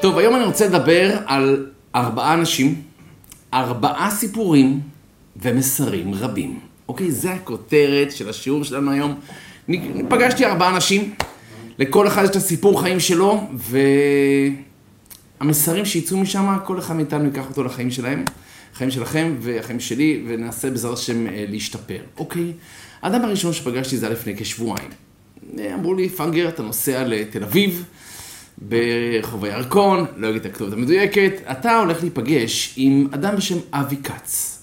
טוב, היום אני רוצה לדבר על ארבעה אנשים, ארבעה סיפורים ומסרים רבים. אוקיי, זה הכותרת של השיעור שלנו היום. אני פגשתי ארבעה אנשים, לכל אחד יש את הסיפור חיים שלו, והמסרים שיצאו משם, כל אחד מאיתנו ייקח אותו לחיים שלהם, החיים שלכם והחיים שלי, וננסה בעזרת השם אה, להשתפר. אוקיי, האדם הראשון שפגשתי זה היה לפני כשבועיים. אמרו לי, פנגר, אתה נוסע לתל אביב. ברחוב הירקון, לא אגיד את הכתובת המדויקת, אתה הולך להיפגש עם אדם בשם אבי כץ.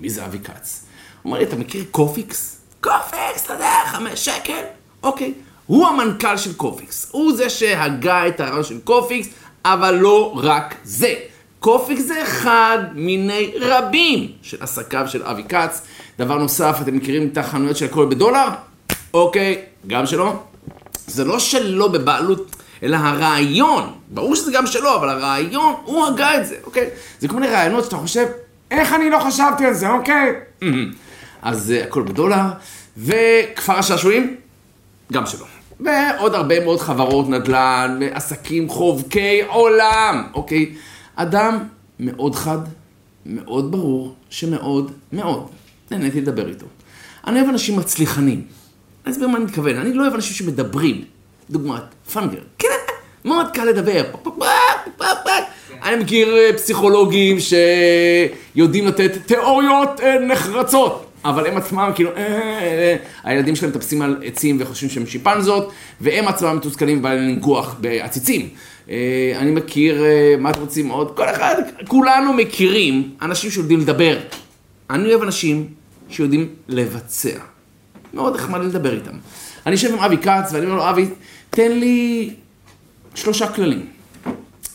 מי זה אבי כץ? הוא אומר לי, אתה מכיר קופיקס? קופיקס, אתה יודע, חמש שקל? אוקיי. הוא המנכ"ל של קופיקס. הוא זה שהגה את הרעיון של קופיקס, אבל לא רק זה. קופיקס זה אחד מיני רבים של עסקיו של אבי כץ. דבר נוסף, אתם מכירים את החנויות של הכל בדולר? אוקיי, גם שלא. זה לא שלא בבעלות אלא הרעיון, ברור שזה גם שלו, אבל הרעיון, הוא הגה את זה, אוקיי? זה כל מיני רעיונות שאתה חושב, איך אני לא חשבתי על זה, אוקיי? אז uh, הכל בדולר, וכפר השעשועים, גם שלו. ועוד הרבה מאוד חברות נדל"ן, ועסקים חובקי עולם, אוקיי? אדם מאוד חד, מאוד ברור, שמאוד מאוד נהניתי לדבר איתו. אני אוהב אנשים מצליחנים. אני אסביר מה אני מתכוון, אני לא אוהב אנשים שמדברים. דוגמת פנגר. כן, מאוד קל לדבר. אני מכיר אה, פסיכולוגים שיודעים לתת תיאוריות אה, נחרצות. אבל הם עצמם, כאילו, אה, הילדים שלהם מטפסים על עצים וחושבים שהם שיפנזות, והם עצמם מתוסכלים ובא להם לנגוח בעציצים. אני מכיר, מה אתם רוצים עוד? כל אחד, כולנו מכירים אנשים שיודעים לדבר. אני אוהב אנשים שיודעים לבצע. מאוד נחמד לדבר איתם. אני יושב עם אבי כץ, ואני אומר לו, אבי, תן לי שלושה כללים.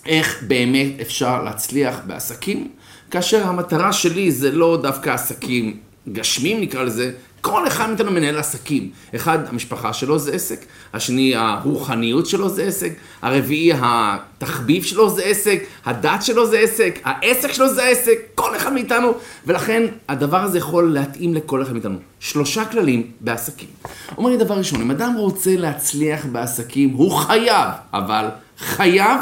איך באמת אפשר להצליח בעסקים, כאשר המטרה שלי זה לא דווקא עסקים גשמים נקרא לזה, כל אחד מאיתנו מנהל עסקים. אחד, המשפחה שלו זה עסק, השני, הרוחניות שלו זה עסק, הרביעי, התחביב שלו זה עסק, הדת שלו זה עסק, העסק שלו זה עסק, כל אחד מאיתנו, ולכן הדבר הזה יכול להתאים לכל אחד מאיתנו. שלושה כללים בעסקים. אומר לי דבר ראשון, אם אדם רוצה להצליח בעסקים, הוא חייב, אבל חייב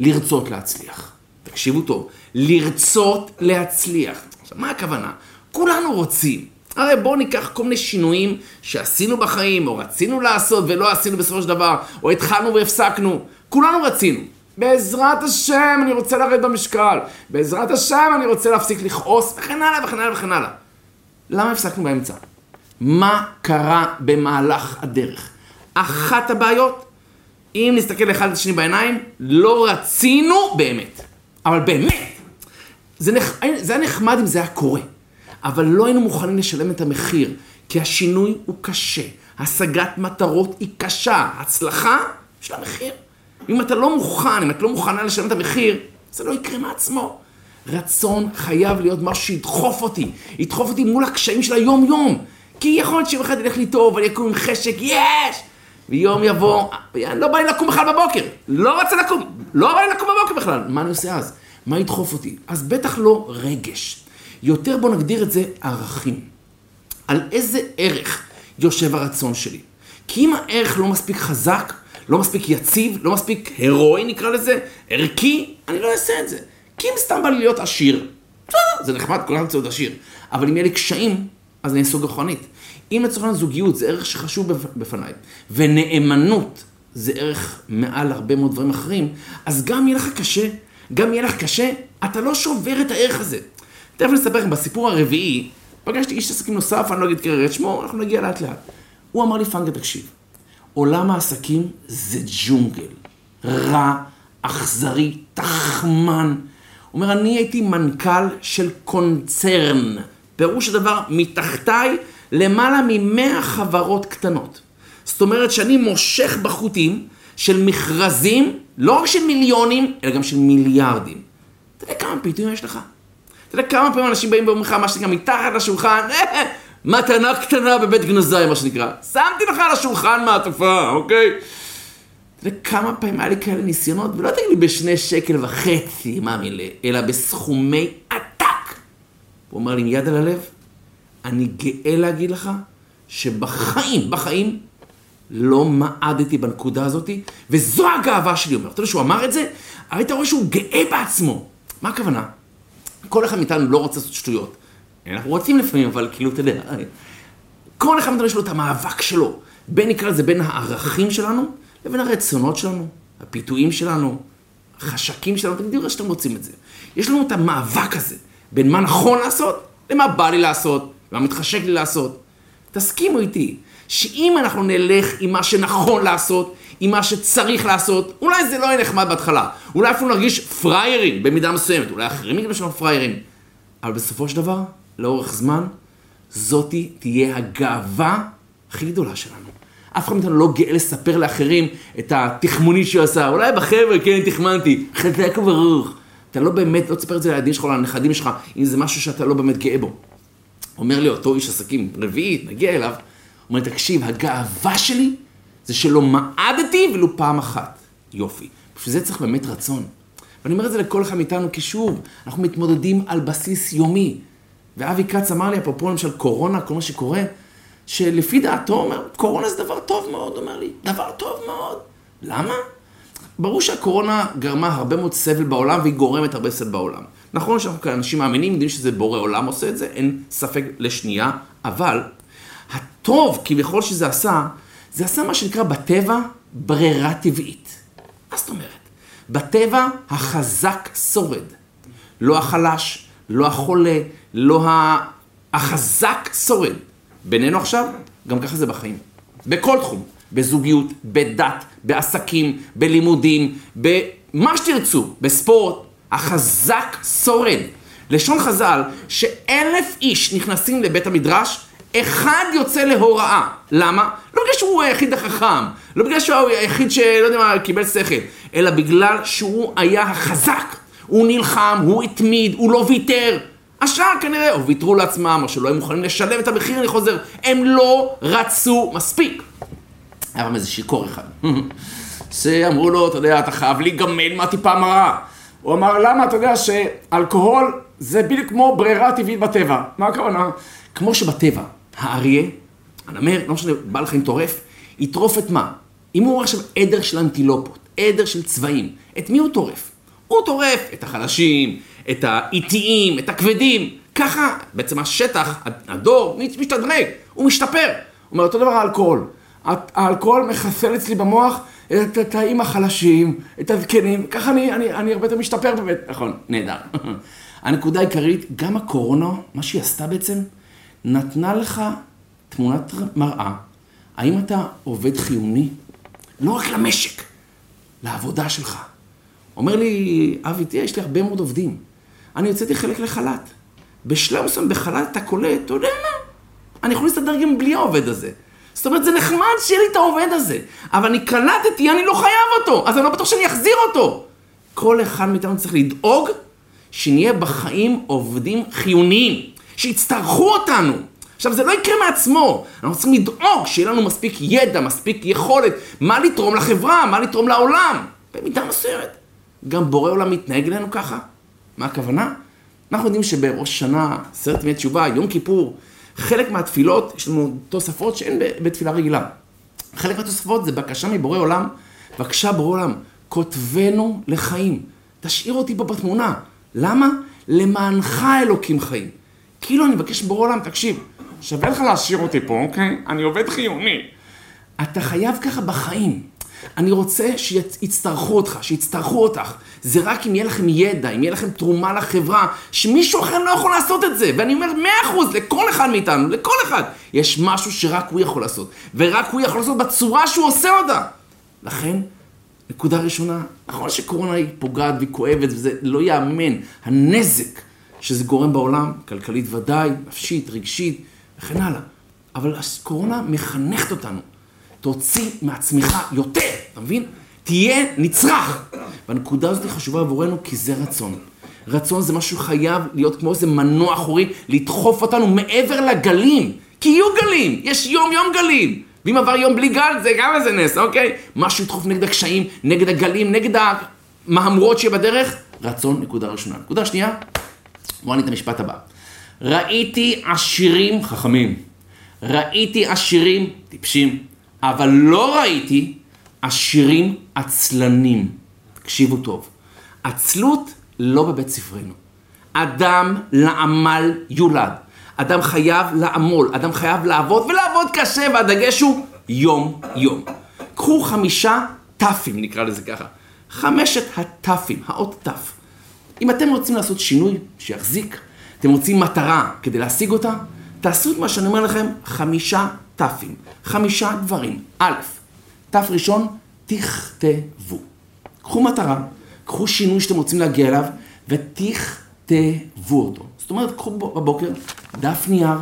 לרצות להצליח. תקשיבו טוב, לרצות להצליח. עכשיו, מה הכוונה? כולנו רוצים. הרי בואו ניקח כל מיני שינויים שעשינו בחיים, או רצינו לעשות ולא עשינו בסופו של דבר, או התחלנו והפסקנו. כולנו רצינו. בעזרת השם אני רוצה לרדת במשקל, בעזרת השם אני רוצה להפסיק לכעוס, וכן הלאה וכן הלאה וכן הלאה. למה הפסקנו באמצע? מה קרה במהלך הדרך? אחת הבעיות, אם נסתכל אחד לשני בעיניים, לא רצינו באמת. אבל באמת, זה, נח... זה היה נחמד אם זה היה קורה. אבל לא היינו מוכנים לשלם את המחיר, כי השינוי הוא קשה, השגת מטרות היא קשה, הצלחה, יש לה מחיר. אם אתה לא מוכן, אם את לא מוכנה לשלם את המחיר, זה לא יקרה מעצמו. רצון חייב להיות משהו שידחוף אותי, ידחוף אותי מול הקשיים של היום-יום. כי יכול להיות שיום אחד ילך לי טוב, ואני אקום עם חשק, יש! ויום יבוא, לא בא לי לקום בכלל בבוקר, לא רוצה לקום, לא בא לי לקום בבוקר בכלל. מה אני עושה אז? מה ידחוף אותי? אז בטח לא רגש. יותר בוא נגדיר את זה ערכים. על איזה ערך יושב הרצון שלי. כי אם הערך לא מספיק חזק, לא מספיק יציב, לא מספיק הירואי נקרא לזה, ערכי, אני לא אעשה את זה. כי אם סתם בא לי להיות עשיר, זה נחמד, כולם רוצים להיות עשיר. אבל אם יהיה לי קשיים, אז אני אסוג רוחנית. אם לצורך העניין זוגיות זה ערך שחשוב בפניי, ונאמנות זה ערך מעל הרבה מאוד דברים אחרים, אז גם יהיה לך קשה, גם יהיה לך קשה, אתה לא שובר את הערך הזה. תכף נספר לכם, בסיפור הרביעי, פגשתי איש עסקים נוסף, אני לא אגיד כרגע את שמו, אנחנו נגיע לאט לאט. הוא אמר לי, פנגה, תקשיב, עולם העסקים זה ג'ונגל, רע, אכזרי, תחמן. הוא אומר, אני הייתי מנכ"ל של קונצרן. פירוש הדבר, מתחתיי למעלה ממאה חברות קטנות. זאת אומרת שאני מושך בחוטים של מכרזים, לא רק של מיליונים, אלא גם של מיליארדים. יודע כמה פיתויים יש לך? אתה יודע כמה פעמים אנשים באים ואומרים לך מה שנקרא מתחת לשולחן, אה, מתנה קטנה בבית גנזי, מה שנקרא. שמתי לך על השולחן מעטפה, אוקיי? אתה יודע כמה פעמים היה לי כאלה ניסיונות, ולא תגיד לי בשני שקל וחצי, מה מילה, אלא בסכומי עתק. הוא אומר לי עם יד על הלב, אני גאה להגיד לך שבחיים, בחיים, לא מעדתי בנקודה הזאת, וזו הגאווה שלי, אומר. אתה יודע שהוא אמר את זה, היית רואה שהוא גאה בעצמו. מה הכוונה? כל אחד מאיתנו לא רוצה לעשות שטויות. אנחנו רוצים לפעמים, אבל כאילו, אתה יודע, כל אחד מאיתנו יש לו את המאבק שלו. בין נקרא לזה בין הערכים שלנו, לבין הרצונות שלנו, הפיתויים שלנו, החשקים שלנו, אתם יודעים איך שאתם רוצים את זה. יש לנו את המאבק הזה, בין מה נכון לעשות, למה בא לי לעשות, ומה מתחשק לי לעשות. תסכימו איתי, שאם אנחנו נלך עם מה שנכון לעשות, עם מה שצריך לעשות, אולי זה לא יהיה נחמד בהתחלה, אולי אפילו נרגיש פריירים במידה מסוימת, אולי אחרים יגידו שאנחנו פריירים, אבל בסופו של דבר, לאורך זמן, זאתי תהיה הגאווה הכי גדולה שלנו. אף אחד מאיתנו לא גאה לספר לאחרים את התחמונית שהוא עשה, אולי בחבר'ה, כן, תחמנתי, חזק וברוך. אתה לא באמת, לא תספר את זה לילדים שלך או לנכדים שלך, אם זה משהו שאתה לא באמת גאה בו. אומר לי אותו איש עסקים רביעית, נגיע אליו, אומר, תקשיב, הגאווה שלי זה שלא מעדתי ולו פעם אחת. יופי. בשביל זה צריך באמת רצון. ואני אומר את זה לכל אחד מאיתנו, כי שוב, אנחנו מתמודדים על בסיס יומי. ואבי כץ אמר לי, אפרופו למשל קורונה, כל מה שקורה, שלפי דעתו אומר, קורונה זה דבר טוב מאוד, אומר לי, דבר טוב מאוד. למה? ברור שהקורונה גרמה הרבה מאוד סבל בעולם והיא גורמת הרבה סבל בעולם. נכון שאנחנו כאנשים מאמינים, יודעים שזה בורא עולם עושה את זה, אין ספק לשנייה, אבל הטוב כביכול שזה עשה, זה עשה מה שנקרא בטבע ברירה טבעית. מה זאת אומרת? בטבע החזק שורד. לא החלש, לא החולה, לא ה... החזק שורד. בינינו עכשיו, גם ככה זה בחיים. בכל תחום. בזוגיות, בדת, בעסקים, בלימודים, במה שתרצו, בספורט, החזק שורד. לשון חז"ל, שאלף איש נכנסים לבית המדרש, אחד יוצא להוראה. למה? לא בגלל שהוא היחיד החכם, לא בגלל שהוא היחיד שלא יודע מה, קיבל שכל, אלא בגלל שהוא היה החזק. הוא נלחם, הוא התמיד, הוא לא ויתר. השאר כנראה, או ויתרו לעצמם, או שלא היו מוכנים לשלם את המחיר, אני חוזר. הם לא רצו מספיק. היה פעם איזה שיכור אחד, שאמרו לו, אתה יודע, אתה חייב להיגמל מהטיפה מרה. הוא אמר, למה אתה יודע שאלכוהול זה בדיוק כמו ברירה טבעית בטבע? מה הכוונה? כמו שבטבע, האריה, הנמר, לא משנה, בעל חיים טורף, יטרוף את מה? אם הוא עכשיו עדר של אנטילופות, עדר של צבעים, את מי הוא טורף? הוא טורף את החלשים, את האיטיים, את הכבדים. ככה בעצם השטח, הדור, משתדרג, הוא משתפר. הוא אומר, אותו דבר האלכוהול. האלכוהול מחסל אצלי במוח את התאים החלשים, את הזקנים, ככה אני, אני, אני הרבה יותר משתפר באמת. נכון, נהדר. הנקודה העיקרית, גם הקורונה, מה שהיא עשתה בעצם, נתנה לך תמונת מראה. האם אתה עובד חיוני? לא רק למשק, לעבודה שלך. אומר לי, אבי, תראה, יש לי הרבה מאוד עובדים. אני יוצאתי חלק לחל"ת. בשלב מסוים בחל"ת אתה קולט, אתה יודע מה? אני יכול להסתדר גם בלי העובד הזה. זאת אומרת, זה נחמד שיהיה לי את העובד הזה, אבל אני קלטתי, אני לא חייב אותו, אז אני לא בטוח שאני אחזיר אותו. כל אחד מאיתנו צריך לדאוג שנהיה בחיים עובדים חיוניים, שיצטרכו אותנו. עכשיו, זה לא יקרה מעצמו, אנחנו צריכים לדאוג שיהיה לנו מספיק ידע, מספיק יכולת, מה לתרום לחברה, מה לתרום לעולם. במידה מסוימת. גם בורא עולם מתנהג אלינו ככה. מה הכוונה? אנחנו יודעים שבראש שנה, עשרת ימי תשובה, יום כיפור, חלק מהתפילות, יש לנו תוספות שאין בתפילה רגילה. חלק מהתוספות זה בקשה מבורא עולם, בבקשה בורא עולם, כותבנו לחיים. תשאיר אותי פה בתמונה. למה? למענך אלוקים חיים. כאילו אני מבקש בורא עולם, תקשיב, שווה לך להשאיר אותי פה, אוקיי? אני עובד חיוני. אתה חייב ככה בחיים. אני רוצה שיצטרכו אותך, שיצטרכו אותך. זה רק אם יהיה לכם ידע, אם יהיה לכם תרומה לחברה, שמישהו אחר לא יכול לעשות את זה. ואני אומר, מאה אחוז, לכל אחד מאיתנו, לכל אחד, יש משהו שרק הוא יכול לעשות. ורק הוא יכול לעשות בצורה שהוא עושה אותה. לכן, נקודה ראשונה, נכון שקורונה היא פוגעת והיא כואבת וזה לא ייאמן, הנזק שזה גורם בעולם, כלכלית ודאי, נפשית, רגשית וכן הלאה. אבל הקורונה מחנכת אותנו. תוציא מעצמך יותר, אתה מבין? תהיה נצרך. והנקודה הזאת חשובה עבורנו כי זה רצון. רצון זה משהו חייב להיות כמו איזה מנוע אחורי, לדחוף אותנו מעבר לגלים. כי יהיו גלים, יש יום יום גלים. ואם עבר יום בלי גל, זה גם איזה נס, אוקיי? משהו ידחוף נגד הקשיים, נגד הגלים, נגד המהמורות שבדרך. רצון, נקודה ראשונה. נקודה שנייה, בוא אני את המשפט הבא. ראיתי עשירים חכמים, ראיתי עשירים טיפשים, אבל לא ראיתי עשירים עצלנים. תקשיבו טוב. עצלות לא בבית ספרנו. אדם לעמל יולד. אדם חייב לעמול, אדם חייב לעבוד ולעבוד קשה, והדגש הוא יום-יום. קחו חמישה ת"פים, נקרא לזה ככה. חמשת הת"פים, האות ת'. אם אתם רוצים לעשות שינוי שיחזיק, אתם רוצים מטרה כדי להשיג אותה, תעשו את מה שאני אומר לכם, חמישה ת"פים, חמישה דברים. א', ת' ראשון, תכתבו. קחו מטרה, קחו שינוי שאתם רוצים להגיע אליו, ותכתבו אותו. זאת אומרת, קחו בבוקר דף נייר,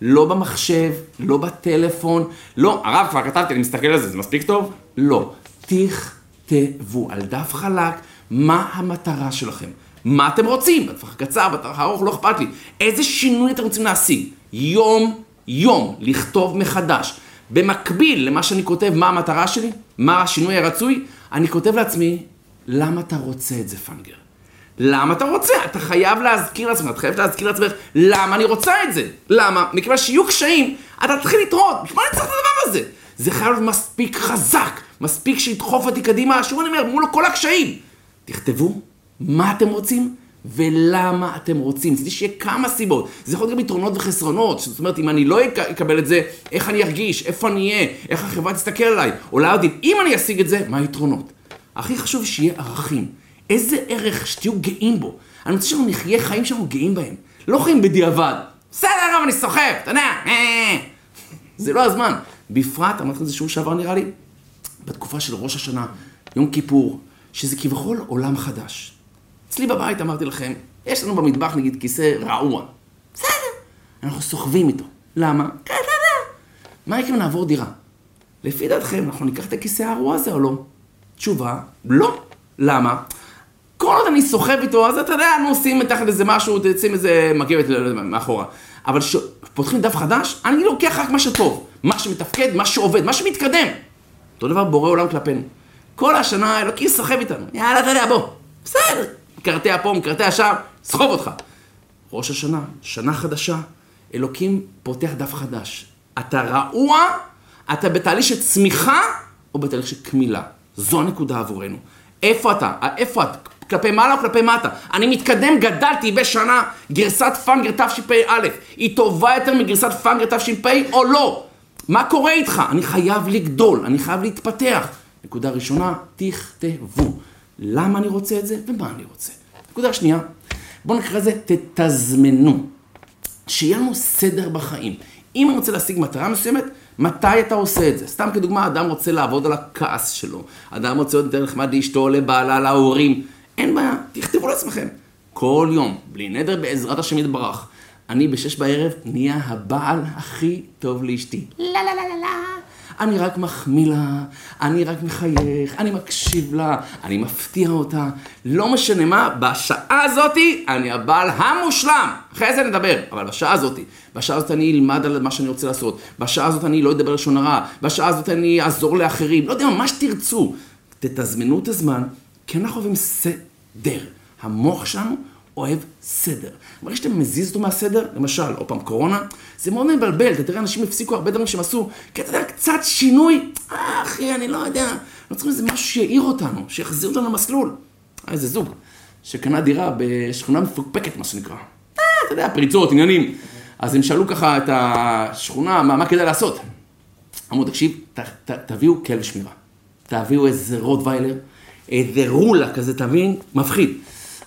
לא במחשב, לא בטלפון, לא, הרב כבר כתבתי, אני מסתכל על זה, זה מספיק טוב? לא. תכתבו על דף חלק מה המטרה שלכם. מה אתם רוצים? בטווח הקצר, בטווח הארוך, לא אכפת לי. איזה שינוי אתם רוצים להשיג? יום, יום, לכתוב מחדש. במקביל למה שאני כותב, מה המטרה שלי, מה השינוי הרצוי, אני כותב לעצמי, למה אתה רוצה את זה, פנגר? למה אתה רוצה? אתה חייב להזכיר לעצמך, אתה חייב להזכיר לעצמך למה אני רוצה את זה. למה? מכיוון שיהיו קשיים, אתה תתחיל בשביל מה אני צריך את הדבר הזה? זה חייב להיות מספיק חזק, מספיק שידחוף אותי קדימה, שוב אני אומר, מול כל הקשיים. תכתבו מה אתם רוצים ולמה אתם רוצים. זה שיהיה כמה סיבות. זה יכול להיות גם יתרונות וחסרונות. זאת אומרת, אם אני לא אקבל את זה, איך אני ארגיש, איפה אני אהיה, איך החברה תסתכל עליי. או להבדיל, אם אני אשיג את זה, מה היתרונות? הכי חשוב שיהיה ערכים. איזה ערך שתהיו גאים בו. אני רוצה שאנחנו נחיה חיים שאנחנו גאים בהם. לא חיים בדיעבד. בסדר, אבל אני סוחב, אתה יודע. אה. זה לא הזמן. בפרט, אמרתי את זה שוב שעבר נראה לי, בתקופה של ראש השנה, יום כיפור, שזה כביכול עולם חדש. אצלי בבית אמרתי לכם, יש לנו במטבח נגיד כיסא רעוע. בסדר. אנחנו סוחבים איתו. למה? יודע. מה יקרה אם נעבור דירה? לפי דעתכם, אנחנו ניקח את הכיסא הרעוע הזה או לא? תשובה, לא. למה? כל עוד אני סוחב איתו, אז אתה יודע, אנחנו עושים מתחת לזה משהו, תצאים איזה מגבת מאחורה. אבל כשפותחים דף חדש, אני לוקח רק מה שטוב, מה שמתפקד, מה שעובד, מה שמתקדם. אותו דבר בורא עולם כלפינו. כל השנה אלוקים סוחב איתנו. יאללה, אתה יודע, בוא. בסדר. מקרטע פה, מקרטע שם, סחוב אותך. ראש השנה, שנה חדשה, אלוקים פותח דף חדש. אתה רעוע, אתה בתהליך של צמיחה, או בתהליך של קמילה. זו הנקודה עבורנו. איפה אתה? איפה את? כלפי מעלה או כלפי מטה? אני מתקדם, גדלתי בשנה, גרסת פאנגר תשפ"א, היא טובה יותר מגרסת פאנגר תש"פ או לא? מה קורה איתך? אני חייב לגדול, אני חייב להתפתח. נקודה ראשונה, תכתבו. למה אני רוצה את זה ומה אני רוצה. נקודה שנייה, בואו נקרא לזה תתזמנו. שיהיה לנו סדר בחיים. אם אני רוצה להשיג מטרה מסוימת, מתי אתה עושה את זה? סתם כדוגמה, אדם רוצה לעבוד על הכעס שלו. אדם רוצה להיות יותר נחמד לאשתו, לבעלה, להורים. אין בעיה, תכתבו לעצמכם. כל יום, בלי נדר, בעזרת השם יתברך. אני בשש בערב נהיה הבעל הכי טוב לאשתי. לה לה לה לה לה. אני רק מחמיא לה, אני רק מחייך, אני מקשיב לה, אני מפתיע אותה. לא משנה מה, בשעה הזאתי אני הבעל המושלם. אחרי זה נדבר, אבל בשעה הזאתי. בשעה הזאת אני אלמד על מה שאני רוצה לעשות. בשעה הזאת אני לא אדבר לשון הרע. בשעה הזאת אני אעזור לאחרים. לא יודע, מה שתרצו. תתזמנו את הזמן, כי אנחנו אוהבים סדר. המוח שלנו אוהב סדר. ברגע שאתה מזיז אותו מהסדר, למשל, עוד פעם, קורונה, זה מאוד מבלבל, אתה תראה, אנשים הפסיקו הרבה דברים שהם עשו, כי אתה יודע, קצת שינוי, אה, אחי, אני לא יודע, לא צריכים איזה משהו שיעיר אותנו, שיחזיר אותנו למסלול. היה איזה זוג שקנה דירה בשכונה מפוקפקת, מה שנקרא. אה, אתה יודע, פריצות, עניינים. אז הם שאלו ככה את השכונה, מה, מה כדאי לעשות? אמרו, תקשיב, ת, ת, תביאו כלב שמירה. תביאו איזה רוטוויילר, איזה רולה כזה, תבין, מפחיד.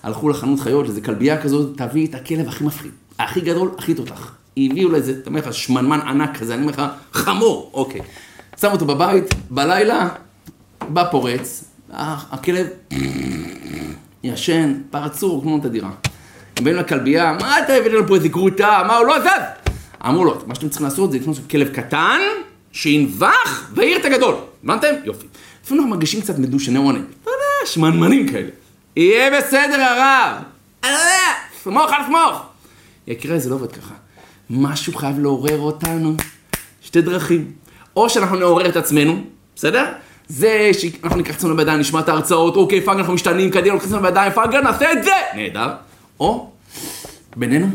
הלכו לחנות חיות, איזה כלבייה כזאת, תביא את הכלב הכי מפחיד, הכי גדול, הכי תותח. הביאו לאיזה, אתה אומר לך, שמנמן ענק כזה, אני אומר לך, חמור, אוקיי. שם אותו בבית, בלילה, בא פורץ, הכלב ישן, פרצור, כמו את הדירה. הם לכלבייה, מה אתה הבאת לנו פה איזה גרוטה, מה הוא לא זז? אמרו לו, מה שאתם צריכים לעשות זה לקנות כלב קטן, שינבח ויעיר את הגדול. הבנתם? יופי. לפעמים אנחנו מרגישים קצת מדושני עונג. אתה יודע, שמנמנים כאלה. יהיה בסדר הרב. אני לא יודע, סמוך על סמוך. יקרה, זה לא עובד ככה. משהו חייב לעורר אותנו. שתי דרכים. או שאנחנו נעורר את עצמנו, בסדר? זה שאנחנו ניקח עצמנו בידיים, נשמע את ההרצאות, אוקיי, פאגר, אנחנו משתנים קדימה, ניקח עצמנו בידיים, פאגר, נעשה את זה! נהדר. או, בינינו,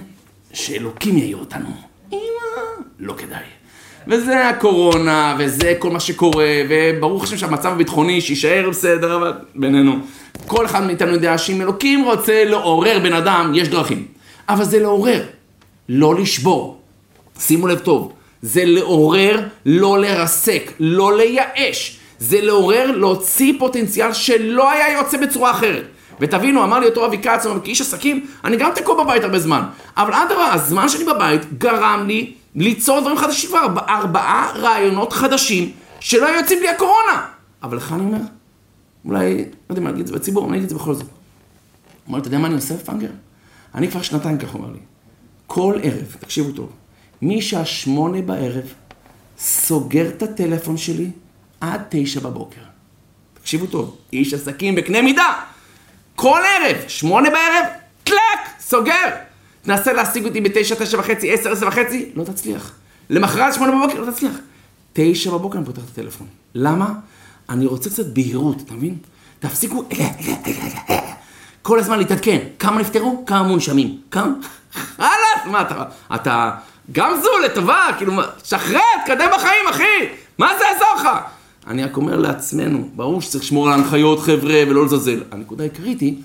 שאלוקים יעיר אותנו. אמא, לא כדאי. וזה הקורונה, וזה כל מה שקורה, וברוך השם שהמצב הביטחוני שיישאר בסדר, אבל בינינו. כל אחד מאיתנו יודע שאם אלוקים רוצה לעורר בן אדם, יש דרכים. אבל זה לעורר, לא לשבור. שימו לב טוב, זה לעורר, לא לרסק, לא לייאש. זה לעורר, להוציא פוטנציאל שלא היה יוצא בצורה אחרת. ותבינו, אמר לי אותו אבי כץ, כאיש עסקים, אני גם תקוע בבית הרבה זמן. אבל אדרבה, הזמן שלי בבית גרם לי ליצור דברים חדשים כבר, ארבעה רעיונות חדשים שלא היו יוצאים בלי הקורונה. אבל לך אני אומר, אולי, לא יודע מה, להגיד את זה בציבור, אני אגיד את זה בכל זאת. הוא אומר אתה יודע מה אני עושה, פאנגר? אני כבר שנתיים ככה אומר לי. כל ערב, תקשיבו טוב, משעה שמונה בערב, סוגר את הטלפון שלי עד תשע בבוקר. תקשיבו טוב, איש עסקים בקנה מידה. כל ערב, שמונה בערב, טלאק, סוגר. תנסה להשיג אותי בתשע, תשע וחצי, עשר, עשר וחצי, לא תצליח. למחרת שמונה בבוקר, לא תצליח. תשע בבוקר אני פותח את הטלפון. למה? אני רוצה קצת בהירות, אתה מבין? תפסיקו כל הזמן להתעדכן. כמה נפטרו? כמה מונשמים. כמה? חלאס, מה אתה... אתה... גם זו לטובה, כאילו, שחרר, תקדם בחיים, אחי! מה זה יעזור לך? אני רק אומר לעצמנו, ברור שצריך לשמור על ההנחיות, חבר'ה, ולא לזלזל. הנקודה העיקרית היא,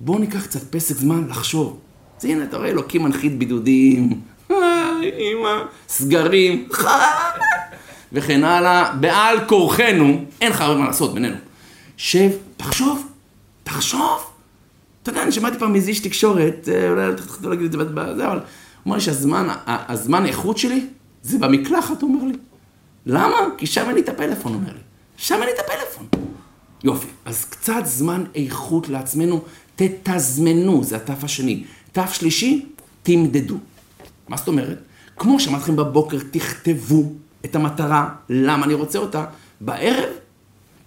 בואו ניקח קצת פסק זמן לחשוב. אז הנה, אתה רואה, אלוקים מנחית בידודים, אימא, סגרים, וכן הלאה, בעל כורחנו, אין לך הרבה מה לעשות בינינו. שב, תחשוב, תחשוב. אתה יודע, אני שמעתי פעם מאיזה איש תקשורת, אה, אולי לא תחתו להגיד את זה אבל הוא אומר לי שהזמן, הזמן איכות שלי, זה במקלחת, הוא אומר לי. למה? כי שם אין לי את הפלאפון, אומר לי. שם אין לי את הפלאפון. יופי, אז קצת זמן איכות לעצמנו, תתזמנו, זה התף השני. תף שלישי, תמדדו. מה זאת אומרת? כמו שאמרתי לכם בבוקר, תכתבו את המטרה, למה אני רוצה אותה. בערב,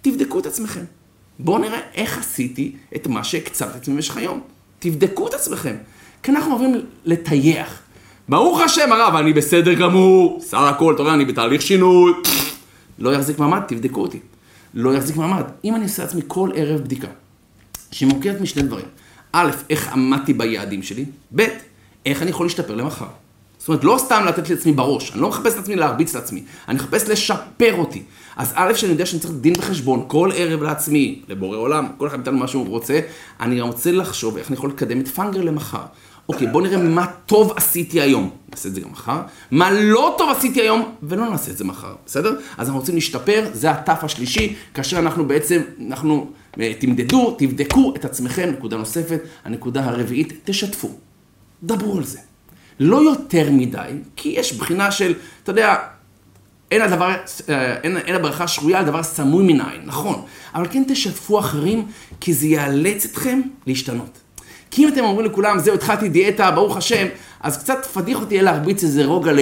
תבדקו את עצמכם. בואו נראה איך עשיתי את מה שהקצבתי במשך היום. תבדקו את עצמכם. כי אנחנו אוהבים לטייח. ברוך השם הרב, אני בסדר גמור, סך הכל, אתה רואה, אני בתהליך שינוי. לא יחזיק מעמד, תבדקו אותי. לא יחזיק מעמד. אם אני עושה לעצמי כל ערב בדיקה, שמורכבת משני דברים. א', איך עמדתי ביעדים שלי, ב', איך אני יכול להשתפר למחר. זאת אומרת, לא סתם לתת לעצמי בראש, אני לא מחפש לעצמי להרביץ לעצמי, אני מחפש לשפר אותי. אז א', שאני יודע שאני צריך דין וחשבון כל ערב לעצמי, לבורא עולם, כל אחד מאיתנו מה שהוא רוצה, אני רוצה לחשוב איך אני יכול לקדם את פאנגר למחר. אוקיי, בוא נראה מה טוב עשיתי היום, נעשה את זה גם מחר, מה לא טוב עשיתי היום, ולא נעשה את זה מחר, בסדר? אז אנחנו רוצים להשתפר, זה הטף השלישי, כאשר אנחנו בעצם, אנחנו אה, תמדדו, תבדקו את עצמכם, נקודה נוספת, הנקודה הרביעית, תשתפו, דברו על זה. לא יותר מדי, כי יש בחינה של, אתה יודע, אין הדבר, אה, אין, אין הברכה שרויה על דבר סמוי מן העין, נכון, אבל כן תשתפו אחרים, כי זה יאלץ אתכם להשתנות. כי אם אתם אומרים לכולם, זהו, התחלתי דיאטה, ברוך השם, אז קצת פדיח אותי להרביץ איזה רוגע ל...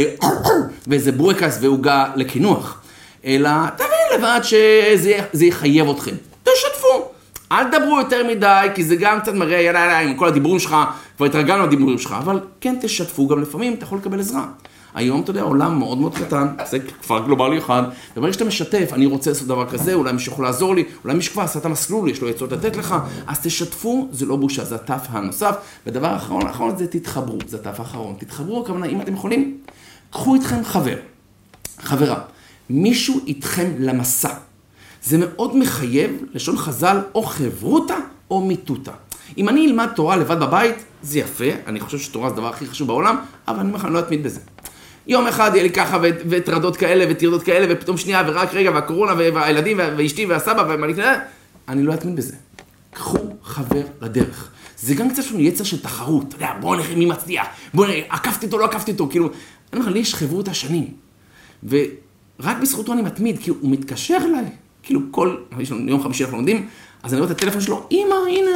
ואיזה ברוקס ועוגה לקינוח. אלא תבין לבד שזה יחייב אתכם. תשתפו. אל תדברו יותר מדי, כי זה גם קצת מראה, יאללה, יאללה, עם כל הדיבורים שלך, כבר התרגלנו לדיבורים שלך, אבל כן תשתפו, גם לפעמים אתה יכול לקבל עזרה. היום, אתה יודע, עולם מאוד מאוד קטן, זה כפר גלובלי אחד, וברגע שאתה משתף, אני רוצה לעשות דבר כזה, אולי מישהו יכול לעזור לי, אולי מישהו כבר עשה את המסלול, יש לו עצות לתת לך, אז תשתפו, זה לא בושה, זה הטף הנוסף. ודבר האחרון, האחרון זה תתחברו, זה הטף האחרון. תתחברו, הכוונה, אם אתם יכולים, קחו איתכם חבר, חברה, מישהו איתכם למסע. זה מאוד מחייב, לשון חז"ל, או חברותה או מיטותה. אם אני אלמד תורה לבד בבית, זה יפה, אני חושב שתורה זה הדבר הכי חשוב בעולם, אבל אני אומר לך, אני לא אתמיד בזה. יום אחד יהיה לי ככה, וטרדות כאלה, וטרדות כאלה, ופתאום שנייה, ורק רגע, והקורונה, והילדים, ואשתי, והסבא, ומה נקרא, אני לא אתמיד בזה. קחו חבר לדרך. זה גם קצת לנו יצר של תחרות, אתה יודע, בוא נראה מי מצליח, בוא נראה, עקפתי אותו, לא עקפתי אותו, כאילו, אני אומר, לי יש חברות השנים. ורק בזכותו אני מתמיד, כי הוא מתקשר אליי, כאילו כל, יש לנו יום חמישי אנחנו לומדים, אז אני רואה את הטלפון שלו, אמא, הנה,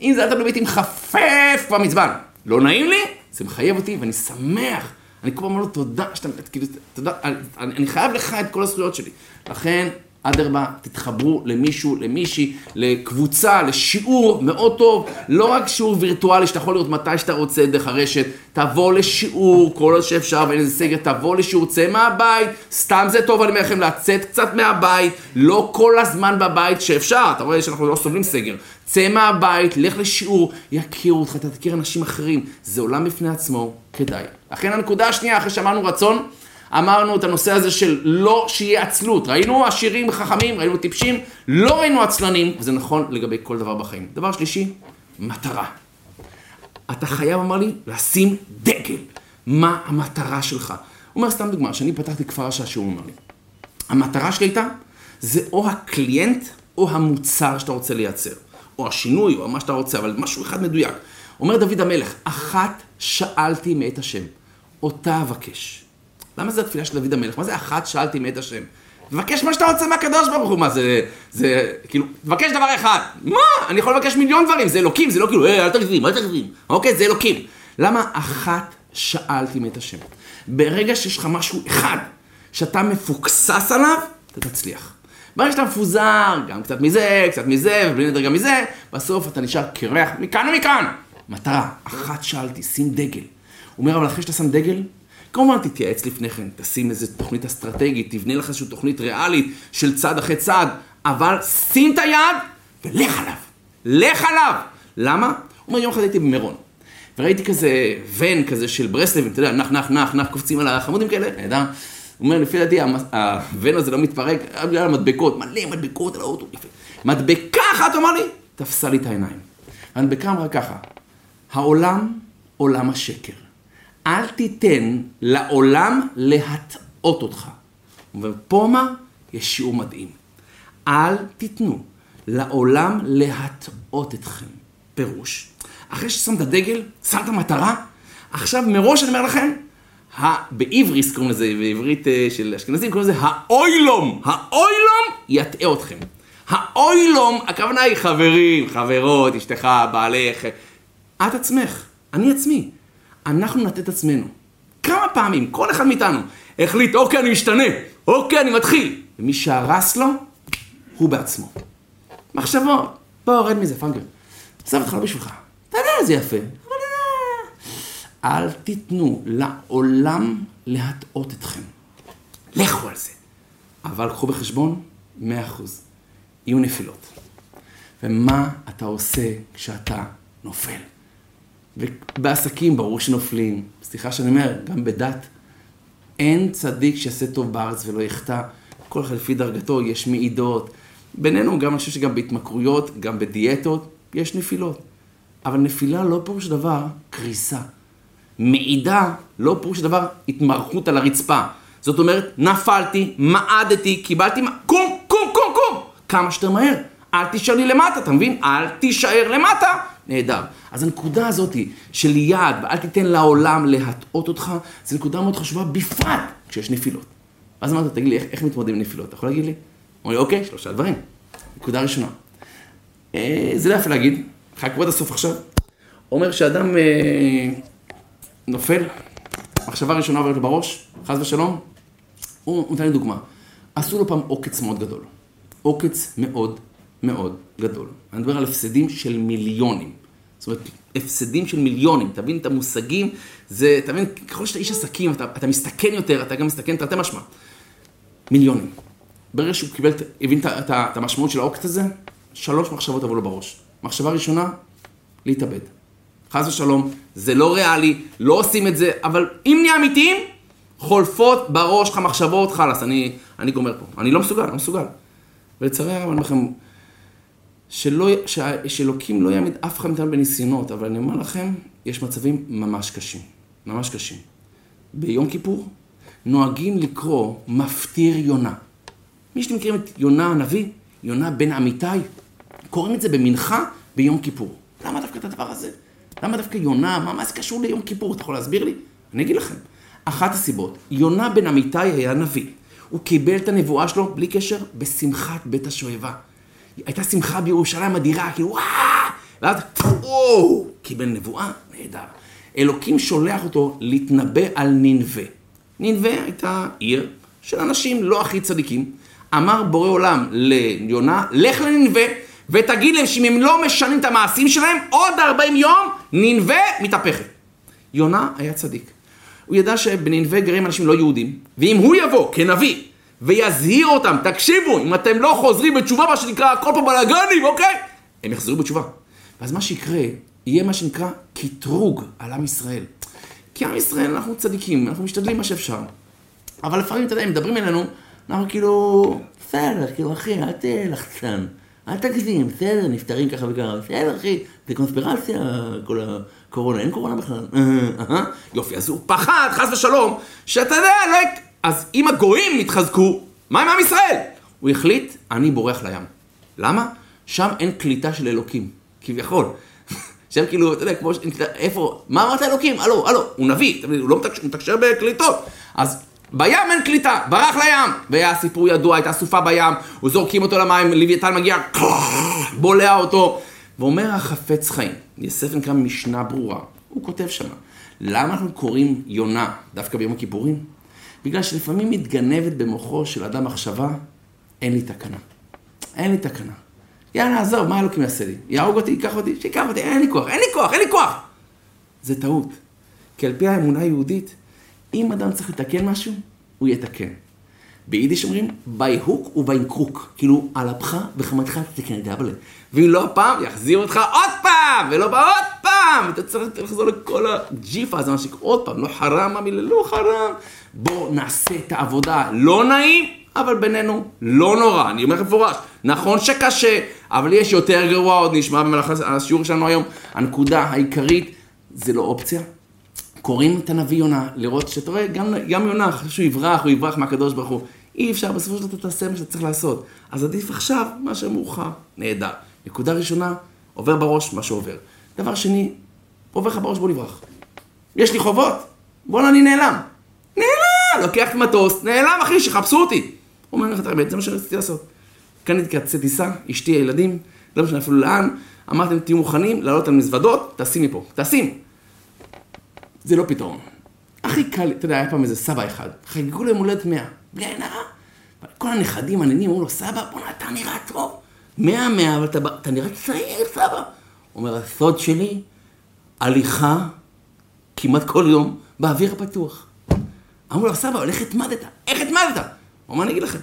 אם זה אתה בבית עם חפף במזמן. לא נעים לי, זה מחייב אותי, ואני שמח. אני כל פעם אומר לו תודה, שאתה, כאילו, תודה, אני, אני חייב לך את כל הזכויות שלי. לכן, אדרבה, תתחברו למישהו, למישהי, לקבוצה, לשיעור מאוד טוב. לא רק שיעור וירטואלי שאתה יכול לראות מתי שאתה רוצה דרך הרשת, תבוא לשיעור כל עוד שאפשר ואין איזה סגר, תבוא לשיעור, צא מהבית, סתם זה טוב, אני אומר לכם, לצאת קצת מהבית, לא כל הזמן בבית שאפשר, אתה רואה שאנחנו לא סובלים סגר. צא מהבית, לך לשיעור, יכירו אותך, תכיר אנשים אחרים, זה עולם בפני עצמו, כדאי. לכן הנקודה השנייה, אחרי שאמרנו רצון, אמרנו את הנושא הזה של לא שיהיה עצלות. ראינו עשירים חכמים, ראינו טיפשים, לא ראינו עצלנים, וזה נכון לגבי כל דבר בחיים. דבר שלישי, מטרה. אתה חייב, אמר לי, לשים דגל. מה המטרה שלך? הוא אומר, סתם דוגמה, כשאני פתחתי כפר השעשוע, הוא אומר לי, המטרה שלי הייתה, זה או הקליינט או המוצר שאתה רוצה לייצר. או השינוי, או מה שאתה רוצה, אבל משהו אחד מדויק. אומר דוד המלך, אחת שאלתי מאת השם, אותה אבקש. למה זה התפילה של דוד המלך? מה זה אחת שאלתי מאת השם? תבקש מה שאתה רוצה מהקדוש ברוך הוא, מה זה, זה, כאילו, תבקש דבר אחד. מה? אני יכול לבקש מיליון דברים, זה אלוקים, זה לא כאילו, אה, אל תגזים, אל תגזים. אוקיי, זה אלוקים. למה אחת שאלתי מאת השם? ברגע שיש לך משהו אחד שאתה מפוקסס עליו, אתה תצליח. ברגע שאתה מפוזר, גם קצת מזה, קצת מזה, ובלי נדר גם מזה, בסוף אתה נשאר קרח מכאן ומכאן. מטרה, אחת שאלתי, שים דגל. הוא אומר, אבל אחרי שאתה שם דגל, כמובן תתייעץ לפני כן, תשים איזה תוכנית אסטרטגית, תבנה לך איזושהי תוכנית ריאלית של צעד אחרי צעד, אבל שים את היד ולך עליו. לך עליו! למה? הוא אומר, יום אחד הייתי במירון, וראיתי כזה ון כזה של ברסלבים, אתה יודע, נח, נח, נח, נח, קופצים על החמודים כאלה, נהדר. הוא אומר, לפי דעתי, הוון הזה לא מתפרק, בגלל המדבקות, מלא מדבקות על האוטו, יפה. מדבקה אחת, אמר לי, תפסה לי את העיניים. המדבקה אמרה ככה, העולם עולם השקר. אל תיתן לעולם להטעות אותך. ופה מה? יש שיעור מדהים. אל תיתנו לעולם להטעות אתכם. פירוש, אחרי ששמת דגל, שמת מטרה, עכשיו מראש אני אומר לכם, בעבריס קוראים לזה, בעברית אה, של אשכנזים קוראים לזה האוילום. האוילום יטעה אתכם. האוילום, הכוונה היא חברים, חברות, אשתך, בעלך, את עצמך, אני עצמי. אנחנו נטה את עצמנו. כמה פעמים, כל אחד מאיתנו, החליט, אוקיי, אני משתנה, אוקיי, אני מתחיל. ומי שהרס לו, הוא בעצמו. מחשבות, בוא, רד מזה, פנגר. עזב אותך לא בשבילך. אתה יודע איזה יפה. אל תיתנו לעולם להטעות אתכם. לכו על זה. אבל קחו בחשבון, מאה אחוז, יהיו נפילות. ומה אתה עושה כשאתה נופל? ובעסקים ברור שנופלים, סליחה שאני אומר, גם בדת. אין צדיק שיעשה טוב בארץ ולא יחטא. כל אחד לפי דרגתו, יש מעידות. בינינו, גם אני חושב שגם בהתמכרויות, גם בדיאטות, יש נפילות. אבל נפילה לא פירוש דבר קריסה. מעידה לא פירוש דבר התמרחות על הרצפה. זאת אומרת, נפלתי, מעדתי, קיבלתי, קום, קום, קום, קום! כמה שיותר מהר. אל תישאר לי למטה, אתה מבין? אל תישאר למטה. נהדר. אז הנקודה הזאת של יד, ואל תיתן לעולם להטעות אותך, זו נקודה מאוד חשובה, בפרט כשיש נפילות. אז אמרת, תגיד לי, איך, איך מתמודדים עם נפילות? אתה יכול להגיד לי? אמר לי, אוקיי, שלושה דברים. נקודה ראשונה. אה, זה לא יפה להגיד, חכו עד הסוף עכשיו. אומר שאדם אה, נופל, מחשבה ראשונה עוברת לו בראש, חס ושלום, הוא נותן לי דוגמה. עשו לו פעם עוקץ מאוד גדול. עוקץ מאוד מאוד גדול. אני מדבר על הפסדים של מיליונים. זאת אומרת, הפסדים של מיליונים, תבין את המושגים, זה, תבין, ככל שאתה איש עסקים, אתה, אתה מסתכן יותר, אתה גם מסתכן תרתי משמע. מיליונים. ברגע שהוא קיבל, הבין את, המשמעות של העוקץ הזה, שלוש מחשבות עברו לו בראש. מחשבה ראשונה, להתאבד. חס ושלום, זה לא ריאלי, לא עושים את זה, אבל אם נהיה אמיתיים, חולפות בראש לך מחשבות, חלאס, אני, אני גומר פה. אני לא מסוגל, לא מסוגל. ולצערי הרב, אני אומר לכם, שלא, שאלוקים לא יעמיד אף אחד מאיתנו בניסיונות, אבל אני אומר לכם, יש מצבים ממש קשים, ממש קשים. ביום כיפור נוהגים לקרוא מפטיר יונה. מי שאתם מכירים את יונה הנביא, יונה בן אמיתי, קוראים את זה במנחה ביום כיפור. למה דווקא את הדבר הזה? למה דווקא יונה? מה, מה זה קשור ליום כיפור? אתה יכול להסביר לי? אני אגיד לכם. אחת הסיבות, יונה בן אמיתי היה נביא. הוא קיבל את הנבואה שלו, בלי קשר, בשמחת בית השואבה. הייתה שמחה בירושלים אדירה, כאילו וואו! לא ותגיד להם שאם הם לא משנים את המעשים שלהם, עוד 40 יום ננבה מתהפכת. יונה היה צדיק. הוא ידע שבננבה גרים אנשים לא יהודים, ואם הוא יבוא כנביא ויזהיר אותם, תקשיבו, אם אתם לא חוזרים בתשובה, מה שנקרא, כל פעם בלאגנים, אוקיי? הם יחזרו בתשובה. ואז מה שיקרה, יהיה מה שנקרא קטרוג על עם ישראל. כי עם ישראל, אנחנו צדיקים, אנחנו משתדלים מה שאפשר. אבל לפעמים, אתה יודע, אם מדברים אלינו, אנחנו כאילו, בסדר, כאילו, אחי, אל תהיה לחצן. אל תגזים, בסדר, נפטרים ככה וככה, בסדר, אחי, זה קונספירציה, כל הקורונה, אין קורונה בכלל. יופי, אז הוא פחד, חס ושלום, שאתה יודע, לא... אז אם הגויים יתחזקו, מה עם עם ישראל? הוא החליט, אני בורח לים. למה? שם אין קליטה של אלוקים, כביכול. שם כאילו, אתה יודע, כמו, איפה, מה אמרת אלוקים? הלו, הלו, הוא נביא, הוא לא מתקשר בקליטות. אז בים אין קליטה, ברח לים. והיה סיפור ידוע, הייתה סופה בים, הוא זורקים אותו למים, לוויתן מגיע, בולע אותו. ואומר החפץ חיים, ספר נקרא משנה ברורה, הוא כותב שמה, למה אנחנו קוראים יונה דווקא ביום הכיפורים? בגלל שלפעמים מתגנבת במוחו של אדם מחשבה, אין לי תקנה. אין לי תקנה. יאללה, עזוב, מה אלוקים יעשה לי? יהרוג אותי, ייקח אותי, שיקח אותי, אין לי כוח, אין לי כוח, אין לי כוח! זה טעות. כי על פי האמונה היהודית, אם אדם צריך לתקן משהו, הוא יתקן. ביידיש אומרים, ביי הוק וביי קרוק. כאילו, על אפך וחמתך תתקן את דאבלה. ואם לא הפעם, יחזיר אותך עוד פעם, ולא בא עוד פעם. אתה צריך לחזור לכל הג'יפה הזה, שקורה עוד פעם. לא חרם, המילה לא חרם. בוא נעשה את העבודה. לא נעים, אבל בינינו, לא נורא. אני אומר לך מפורש. נכון שקשה, אבל יש יותר גרוע, עוד נשמע במהלך השיעור שלנו היום. הנקודה העיקרית, זה לא אופציה, קוראים את הנביא יונה, לראות שאתה רואה, גם, גם יונה, חושב שהוא יברח, הוא יברח מהקדוש ברוך הוא. אי אפשר, בסופו של דבר אתה תעשה מה שאתה צריך לעשות. אז עדיף עכשיו מאשר מאוחר. נהדר. נקודה ראשונה, עובר בראש מה שעובר. דבר שני, עובר לך בראש, בוא נברח. יש לי חובות, בואנה אני נעלם. נעלם! לוקח מטוס, נעלם אחי, שיחפשו אותי. הוא אומר לך את האמת, זה מה שרציתי לעשות. קניתי כרטיסי טיסה, אשתי, הילדים, לא משנה אפילו לאן, אמרתם תהיו מוכנים לעלות על מזוודות, טסים מפה, טסים. זה לא פתרון. הכי קל, אתה יודע, היה פעם איזה סבא אחד, חגגו להם הולדת 100, בלי עין הרע. כל הנכדים, הננים, אמרו לו, סבא, בוא'נה, אתה נראה טוב. 100, 100, אבל אתה, אתה נראה צעיר, סבא. אומר, הסוד שלי, הליכה כמעט כל יום באוויר הפתוח. אמרו לו, סבא, איך התמדת? איך התמדת? הוא אומר, אני אגיד לכם,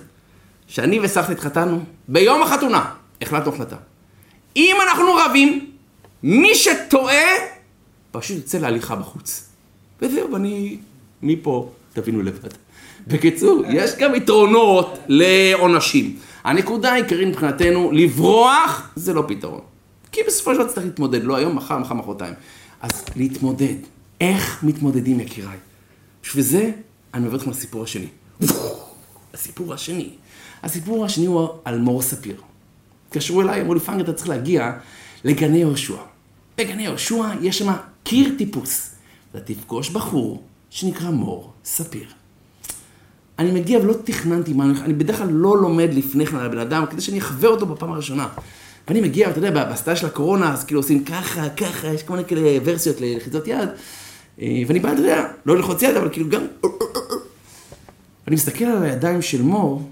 שאני וסבתא התחתנו, ביום החתונה, החלטנו החלטה. אם אנחנו רבים, מי שטועה, פשוט יוצא להליכה בחוץ. וזהו, ואני מפה, תבינו לבד. בקיצור, יש גם יתרונות לעונשים. הנקודה העיקרית מבחינתנו, לברוח זה לא פתרון. כי בסופו של דבר צריך להתמודד, לא היום, מחר, מחר, מחרתיים. אז להתמודד. איך מתמודדים, יקיריי? בשביל זה, אני מביא אתכם לסיפור השני. הסיפור השני. הסיפור השני הוא על מור ספיר. התקשרו אליי, אמרו לי, פאנג, אתה צריך להגיע לגני יהושע. בגני יהושע יש שם קיר טיפוס. אתה תפגוש בחור שנקרא מור ספיר. אני מגיע ולא תכננתי מה אני... אני בדרך כלל לא לומד לפני כן על הבן אדם, כדי שאני אחווה אותו בפעם הראשונה. ואני מגיע, אתה יודע, בסטייל של הקורונה, אז כאילו עושים ככה, ככה, יש כל מיני כאלה ורסיות ללחיצות יד. אה, ואני בא, אתה יודע, לא ללחוץ יד, אבל כאילו גם... אני מסתכל על הידיים של מור,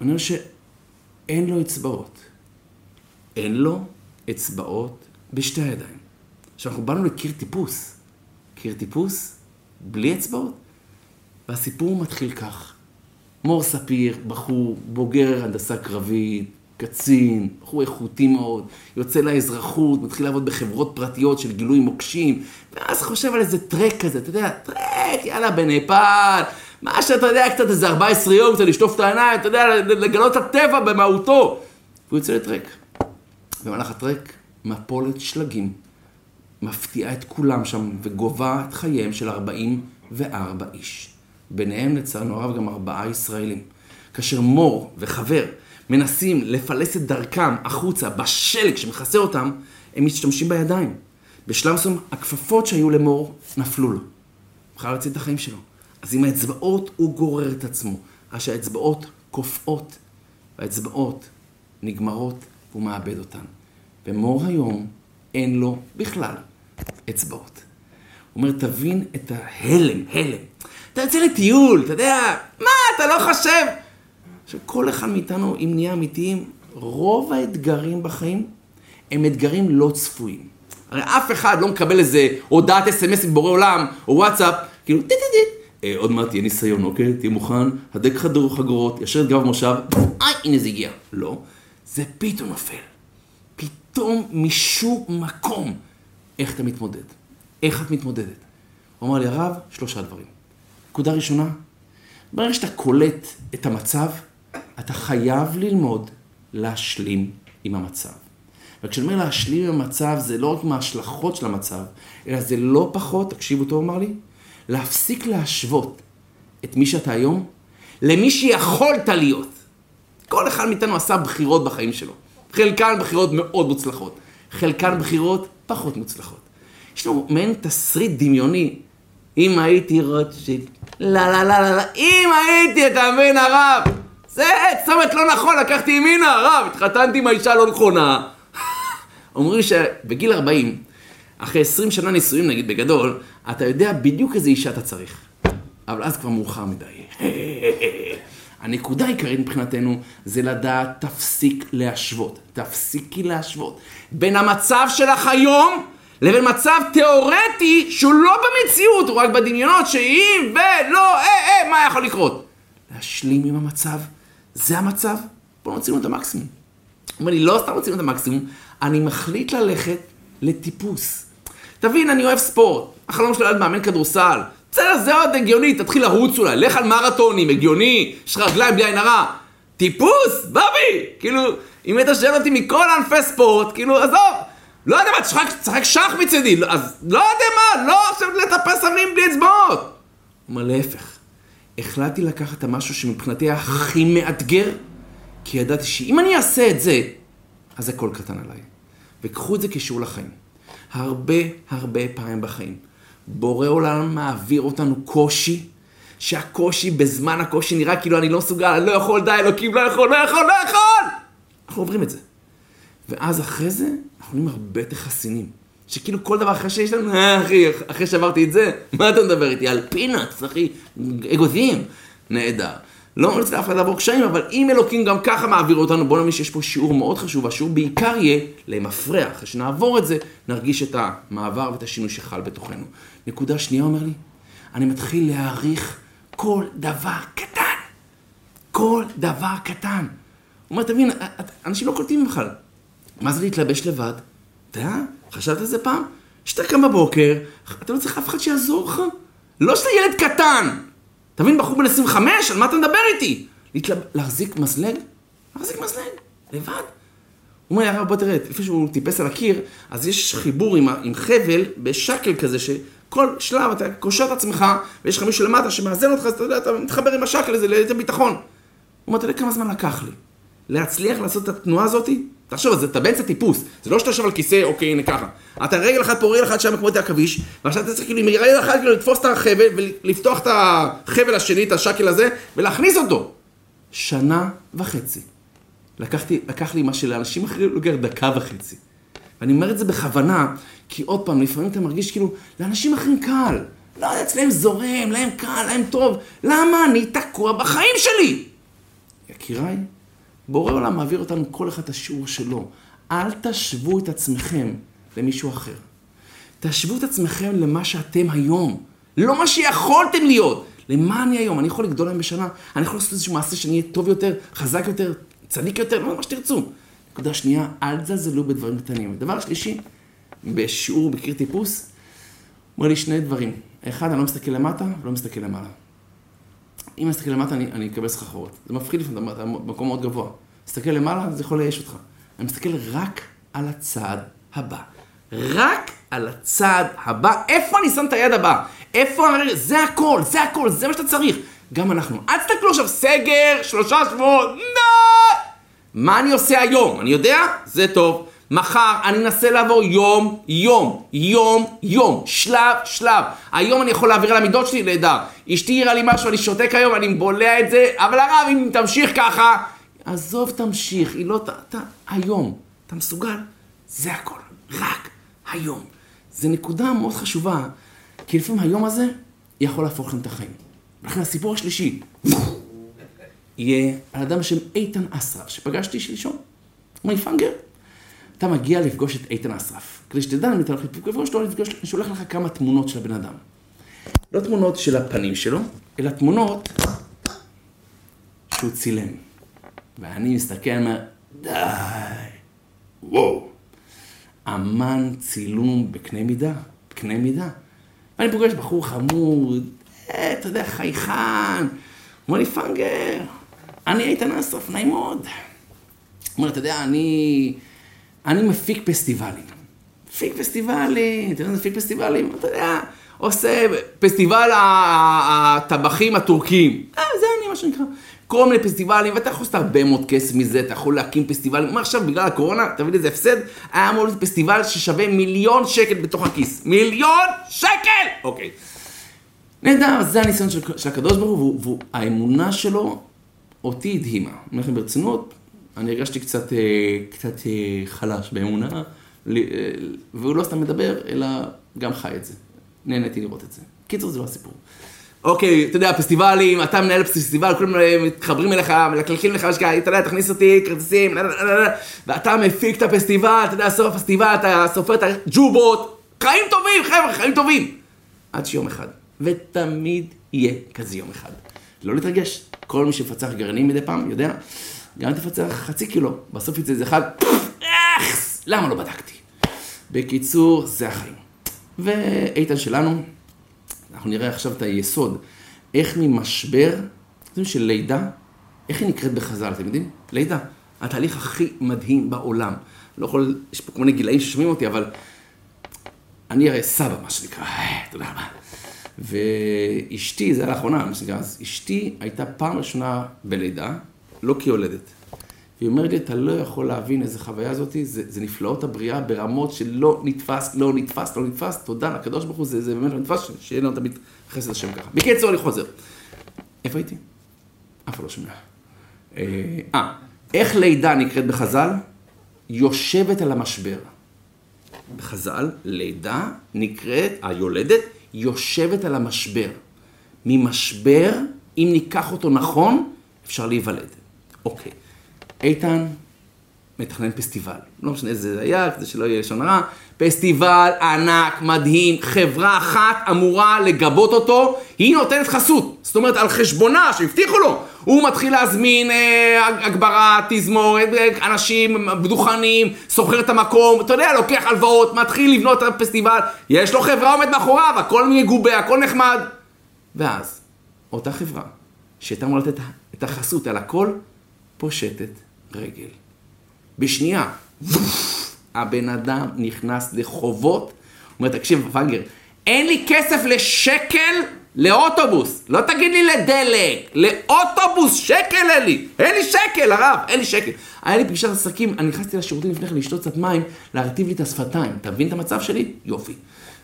אני רואה שאין לו אצבעות. אין לו אצבעות בשתי הידיים. עכשיו, אנחנו באנו לקיר טיפוס. קיר טיפוס, בלי אצבעות. והסיפור מתחיל כך. מור ספיר, בחור בוגר הנדסה קרבית, קצין, בחור איכותי מאוד, יוצא לאזרחות, מתחיל לעבוד בחברות פרטיות של גילוי מוקשים, ואז חושב על איזה טרק כזה, אתה יודע, טרק, יאללה, בנפאל, מה שאתה יודע, קצת איזה 14 יום, קצת לשטוף את העיניים, אתה יודע, לגלות את הטבע במהותו. והוא יוצא לטרק. במהלך הטרק, מפולת שלגים מפתיעה את כולם שם וגובה את חייהם של 44 איש. ביניהם לצערנו הרב גם ארבעה ישראלים. כאשר מור וחבר מנסים לפלס את דרכם החוצה בשלג שמכסה אותם, הם משתמשים בידיים. בשלב מסוים הכפפות שהיו למור נפלו לו. בכלל להציל את החיים שלו. אז עם האצבעות הוא גורר את עצמו. עד שהאצבעות קופאות, והאצבעות נגמרות והוא מאבד אותן. ומור היום אין לו בכלל אצבעות. הוא אומר, תבין את ההלם, הלם. אתה יוצא לטיול, אתה יודע, מה, אתה לא חושב? עכשיו, כל אחד מאיתנו, אם נהיה אמיתיים, רוב האתגרים בחיים הם אתגרים לא צפויים. הרי אף אחד לא מקבל איזה הודעת אס.אם.אס מבורא עולם, או וואטסאפ, כאילו, טי טי טי, עוד מעט תהיה ניסיון, אוקיי? תהיה מוכן, הדק חגורות, ישר את גב המושב, איי, הנה זה הגיע. לא, זה פתאום נופל. פתאום משום מקום. איך אתה מתמודד? איך את מתמודדת? הוא אמר לי, הרב, שלושה דברים. נקודה ראשונה, ברגע שאתה קולט את המצב, אתה חייב ללמוד להשלים עם המצב. וכשאני אומר להשלים עם המצב, זה לא רק עם ההשלכות של המצב, אלא זה לא פחות, תקשיבו טוב אמר לי, להפסיק להשוות את מי שאתה היום למי שיכולת להיות. כל אחד מאיתנו עשה בחירות בחיים שלו. חלקן בחירות מאוד מוצלחות, חלקן בחירות פחות מוצלחות. יש לנו מעין תסריט דמיוני. אם הייתי רוטשילד, לא, לא, לא, לא, אם הייתי, אתה מבין, הרב, זה צומת לא נכון, לקחתי ימינה, הרב, התחתנתי עם האישה הלא נכונה. אומרים שבגיל 40, אחרי 20 שנה נישואים, נגיד, בגדול, אתה יודע בדיוק איזה אישה אתה צריך. אבל אז כבר מאוחר מדי. הנקודה העיקרית מבחינתנו זה לדעת, תפסיק להשוות. תפסיקי להשוות. בין המצב שלך היום לבין מצב תיאורטי שהוא לא במציאות, הוא רק בדמיונות שאם ולא, אה, אה, מה יכול לקרות? להשלים עם המצב, זה המצב, בואו נוציא את המקסימום. הוא אומר לי, לא סתם רוצים את המקסימום, אני מחליט ללכת לטיפוס. תבין, אני אוהב ספורט, החלום שלי להיות מאמן כדורסל. בסדר, זה עוד הגיוני, תתחיל לרוץ אולי, לך על מרתונים, הגיוני, יש לך רגליים בלי עין הרע. טיפוס, בבי! כאילו, אם היית שואל אותי מכל ענפי ספורט, כאילו, עזוב, לא יודע מה, תשחק שח מצידי, אז לא יודע מה, לא עכשיו לטפס עלים בלי אצבעות. הוא אומר, להפך, החלטתי לקחת את המשהו שמבחינתי היה הכי מאתגר, כי ידעתי שאם אני אעשה את זה, אז הכל קטן עליי. וקחו את זה כשיעור לחיים. הרבה הרבה פעמים בחיים. בורא עולם מעביר אותנו קושי, שהקושי בזמן הקושי נראה כאילו אני לא מסוגל, אני לא יכול, די, אלוקים, לא יכול, לא יכול, לא יכול! אנחנו עוברים את זה. ואז אחרי זה, אנחנו נהיים הרבה יותר חסינים. שכאילו כל דבר אחרי שיש לנו, אה, אחי, אחרי שעברתי את זה, מה אתה מדבר איתי? על פינאץ, אחי, אגוזים. נהדר. לא ממליץ לאף אחד לעבור קשיים, אבל אם אלוקים גם ככה מעביר אותנו, בוא נאמין שיש פה שיעור מאוד חשוב, והשיעור בעיקר יהיה למפרע. אחרי שנעבור את זה, נרגיש את המעבר ואת השינוי שחל בתוכנו. נקודה שנייה אומר לי, אני מתחיל להעריך כל דבר קטן. כל דבר קטן. הוא אומר, תבין, אנשים לא קולטים בכלל. מה זה להתלבש לבד? אתה יודע? חשבת על זה פעם? שאתה קם בבוקר, אתה לא צריך אף אחד שיעזור לך. לא שאתה ילד קטן. אתה מבין, בחור בן 25, על מה אתה מדבר איתי? להתלב... להחזיק מזלג? להחזיק מזלג, לבד. הוא אומר, הרב, בוא תראה, לפני שהוא טיפס על הקיר, אז יש חיבור עם, עם חבל בשקל כזה, שכל שלב אתה קושר את עצמך, ויש לך מישהו למטה שמאזן אותך, אז אתה יודע, אתה מתחבר עם השקל הזה ליתר ביטחון. הוא אומר, אתה יודע כמה זמן לקח לי להצליח לעשות את התנועה הזאתי? תחשוב, אתה באמצע טיפוס, זה לא שאתה יושב על כיסא, אוקיי, הנה ככה. אתה רגל אחת פה, רגל אחת שם כמו את העכביש, ועכשיו אתה צריך כאילו עם רגל אחת כאילו לתפוס את החבל ולפתוח את החבל השני, את השקל הזה, ולהכניס אותו. שנה וחצי. לקחתי, לקח לי מה שלאנשים אחרים לוקח דקה וחצי. ואני אומר את זה בכוונה, כי עוד פעם, לפעמים אתה מרגיש כאילו, לאנשים אחרים קל. לא, אצלם זורם, להם קל, להם טוב. למה אני תקוע בחיים שלי? יקיריי, בורא עולם מעביר אותנו כל אחד את השיעור שלו. אל תשוו את עצמכם למישהו אחר. תשוו את עצמכם למה שאתם היום. לא מה שיכולתם להיות. למה אני היום? אני יכול לגדול היום בשנה? אני יכול לעשות איזשהו מעשה שאני אהיה טוב יותר, חזק יותר, צדיק יותר, לא מה שתרצו. נקודה שנייה, אל תזלזלו בדברים קטנים. דבר שלישי, בשיעור בקיר טיפוס, אומר לי שני דברים. אחד, אני לא מסתכל למטה ולא מסתכל למעלה. אם אני אסתכל למטה, אני, אני אקבל סחרחורת. זה מפחיד לפעמים, אתה במקום מאוד גבוה. מסתכל למעלה, זה יכול לייאש אותך. אני מסתכל רק על הצעד הבא. רק על הצעד הבא. איפה אני שם את היד הבא? איפה... זה הכל, זה הכל, זה מה שאתה צריך. גם אנחנו. אל תסתכלו עכשיו, סגר, שלושה שבועות, לא! מה אני עושה היום? אני יודע? זה טוב. מחר אני אנסה לעבור יום, יום, יום, יום, שלב, שלב. היום אני יכול להעביר על המידות שלי, נהדר. אשתי העירה לי משהו, אני שותק היום, אני בולע את זה, אבל הרב, אם תמשיך ככה, עזוב, תמשיך, היא לא... ת, ת, היום. אתה מסוגל? זה הכל. רק היום. זו נקודה מאוד חשובה, כי לפעמים היום הזה יכול להפוך לכם את החיים. ולכן הסיפור השלישי יהיה על אדם בשם איתן אסרף, שפגשתי שלשום. הוא אומר לי, פנגר, אתה מגיע לפגוש את איתן אסרף. כדי שתדע אם אתה הולך לפגוש אותו, אני שולח לך כמה תמונות של הבן אדם. לא תמונות של הפנים שלו, אלא תמונות שהוא צילם. ואני מסתכל, אומר, די, וואו. אמן צילום בקנה מידה, בקנה מידה. ואני פוגש בחור חמוד, אה, אתה יודע, חייכן, אומר לי, פנגר, אני איתן אסרף, נעים מאוד. הוא אומר, אתה יודע, אני, אני מפיק פסטיבלים. מפיק פסטיבלים, אתה יודע מה זה מפיק פסטיבלים? אתה יודע, עושה פסטיבל הטבחים הטורקיים. אה, זה אני, מה שנקרא. כל מיני פסטיבלים, ואתה יכול לעשות הרבה מאוד כסף מזה, אתה יכול להקים פסטיבלים. מה עכשיו, בגלל הקורונה, מבין איזה הפסד? היה אמור להיות פסטיבל ששווה מיליון שקל בתוך הכיס. מיליון שקל! אוקיי. נהדר, זה הניסיון של, של הקדוש ברוך הוא, והאמונה שלו אותי הדהימה. אני אומר לכם ברצינות, אני הרגשתי קצת, אה, קצת אה, חלש באמונה, אה, והוא לא סתם מדבר, אלא גם חי את זה. נהניתי לראות את זה. קיצור, זה לא הסיפור. אוקיי, אתה יודע, פסטיבלים, אתה מנהל פסטיבל, כולם מתחברים אליך, מלקלקים לך, אתה יודע, תכניס אותי, כרטיסים, ואתה מפיק את הפסטיבל, אתה יודע, סוף הפסטיבל, אתה סופר את הג'ובות, חיים טובים, חבר'ה, חיים טובים. עד שיום אחד, ותמיד יהיה כזה יום אחד. לא להתרגש, כל מי שמפצח גרעינים מדי פעם, יודע, גם אם תפצח חצי קילו, בסוף יצא איזה אחד, למה לא בדקתי? בקיצור, זה החיים. ואיתן שלנו, אנחנו נראה עכשיו את היסוד, איך ממשבר, אתם יודעים של לידה, איך היא נקראת בחז"ל, אתם יודעים? לידה, התהליך הכי מדהים בעולם. לא יכול, יש פה כל מיני גילאים ששומעים אותי, אבל אני הרי סבא, מה שנקרא, תודה רבה. ואשתי, זה היה לאחרונה, מה שנקרא, אז אשתי הייתה פעם ראשונה בלידה, לא כיולדת. והיא אומרת לי, אתה לא יכול להבין איזה חוויה זאתי, זה, זה נפלאות הבריאה ברמות שלא נתפס, לא נתפס, לא נתפס, תודה לקדוש ברוך הוא, זה, זה באמת לא נתפס, שיהיה לנו תמיד חסד השם ככה. בקיצור, אני חוזר. איפה הייתי? אף אחד לא שומע. אה, אה, איך לידה נקראת בחז"ל? יושבת על המשבר. בחז"ל, לידה נקראת, היולדת, יושבת על המשבר. ממשבר, אם ניקח אותו נכון, אפשר להיוולד. אוקיי. איתן מתכנן פסטיבל. לא משנה איזה זה היה, כדי שלא יהיה לשון הרע. פסטיבל ענק, מדהים, חברה אחת אמורה לגבות אותו, היא נותנת חסות. זאת אומרת, על חשבונה שהבטיחו לו. הוא מתחיל להזמין אה, הגברה, תזמורת, אה, אנשים, דוכנים, שוכר את המקום, אתה יודע, לוקח הלוואות, מתחיל לבנות את הפסטיבל, יש לו חברה עומד מאחוריו, הכל מגובה, הכל נחמד. ואז, אותה חברה, שהייתה אמורה לתת את החסות על הכל, פושטת רגל. בשנייה, הבן אדם נכנס לחובות, הוא אומר, תקשיב, פאגר, אין לי כסף לשקל לאוטובוס. לא תגיד לי לדלק, לאוטובוס, שקל אין לי. אין לי שקל, הרב, אין לי שקל. היה לי פגישת עסקים, אני נכנסתי לשירותים לפני כן לשתות קצת מים, להרטיב לי את השפתיים. אתה את המצב שלי? יופי.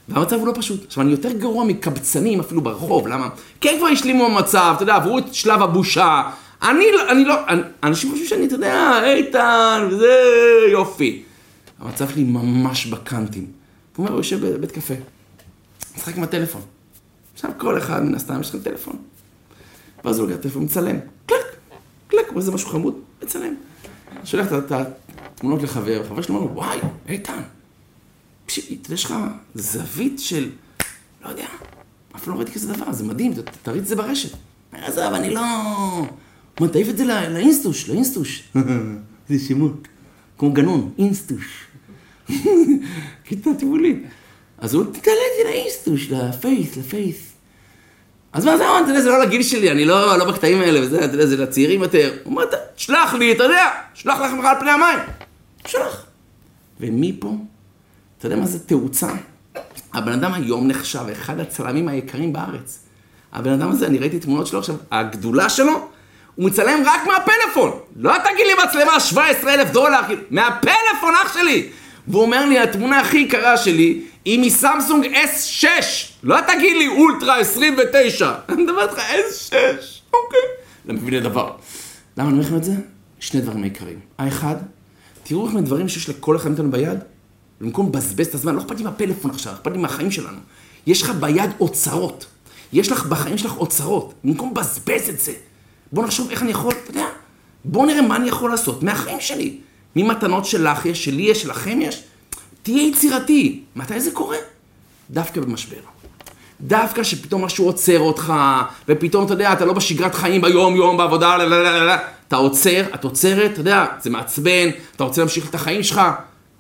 והמצב הוא לא פשוט. עכשיו, אני יותר גרוע מקבצנים אפילו ברחוב, למה? כן כבר השלימו המצב, אתה יודע, עברו את שלב הבושה. אני לא, אני לא, אנשים חושבים שאני, אתה יודע, איתן, וזה יופי. המצב שלי ממש בקאנטים. הוא אומר, הוא יושב בבית קפה, משחק עם הטלפון. עכשיו כל אחד מן הסתם יש לכם טלפון. ואז הוא לוקח טלפון, מצלם. קלק, קלק, הוא איזה משהו חמוד, מצלם. שולח את התמונות לחבר, חבר שלו אומר לו, וואי, איתן, יש לך זווית של, לא יודע, אף לא ראיתי כזה דבר, זה מדהים, תריץ את זה ברשת. עזוב, אני לא... מה, תעיף את זה לאינסטוש, לאינסטוש. זה שמות. כמו גנון, אינסטוש. כיתה טיבולית. אז הוא, תעלה את זה לאינסטוש, לפייס, לפייס. אז מה זה אמרת, אתה יודע, זה לא לגיל שלי, אני לא, לא בקטעים האלה וזה, אתה יודע, זה לצעירים יותר. הוא אומר, שלח לי, אתה יודע, שלח לכם על פני המים. שלח. ומפה, אתה יודע מה זה תאוצה? הבן אדם היום נחשב אחד הצלמים היקרים בארץ. הבן אדם הזה, אני ראיתי תמונות שלו עכשיו, הגדולה שלו, הוא מצלם רק מהפלאפון. לא תגיד לי מצלמה 17 אלף דולר, כאילו, מהפלאפון אח שלי. והוא אומר לי, התמונה הכי יקרה שלי היא מסמסונג S6. לא תגיד לי אולטרה 29. אני מדבר איתך S6, אוקיי. לא מבין לדבר. למה אני אומר לכם את זה? שני דברים עיקריים. האחד, תראו איך מדברים שיש לכל אחד מאיתנו ביד, במקום לבזבז את הזמן, לא אכפת לי מהפלאפון עכשיו, אכפת לי מהחיים שלנו. יש לך ביד אוצרות. יש לך בחיים שלך אוצרות. במקום לבזבז את זה. בוא נחשוב איך אני יכול, אתה יודע, בוא נראה מה אני יכול לעשות מהחיים שלי. ממתנות שלך יש, שלי יש, שלכם יש. תהיה יצירתי. מתי זה קורה? דווקא במשבר. דווקא שפתאום משהו עוצר אותך, ופתאום, אתה יודע, אתה לא בשגרת חיים ביום-יום, בעבודה, לא, לא, לא, לא. אתה עוצר, את עוצרת, אתה יודע, זה מעצבן, אתה רוצה להמשיך את החיים שלך.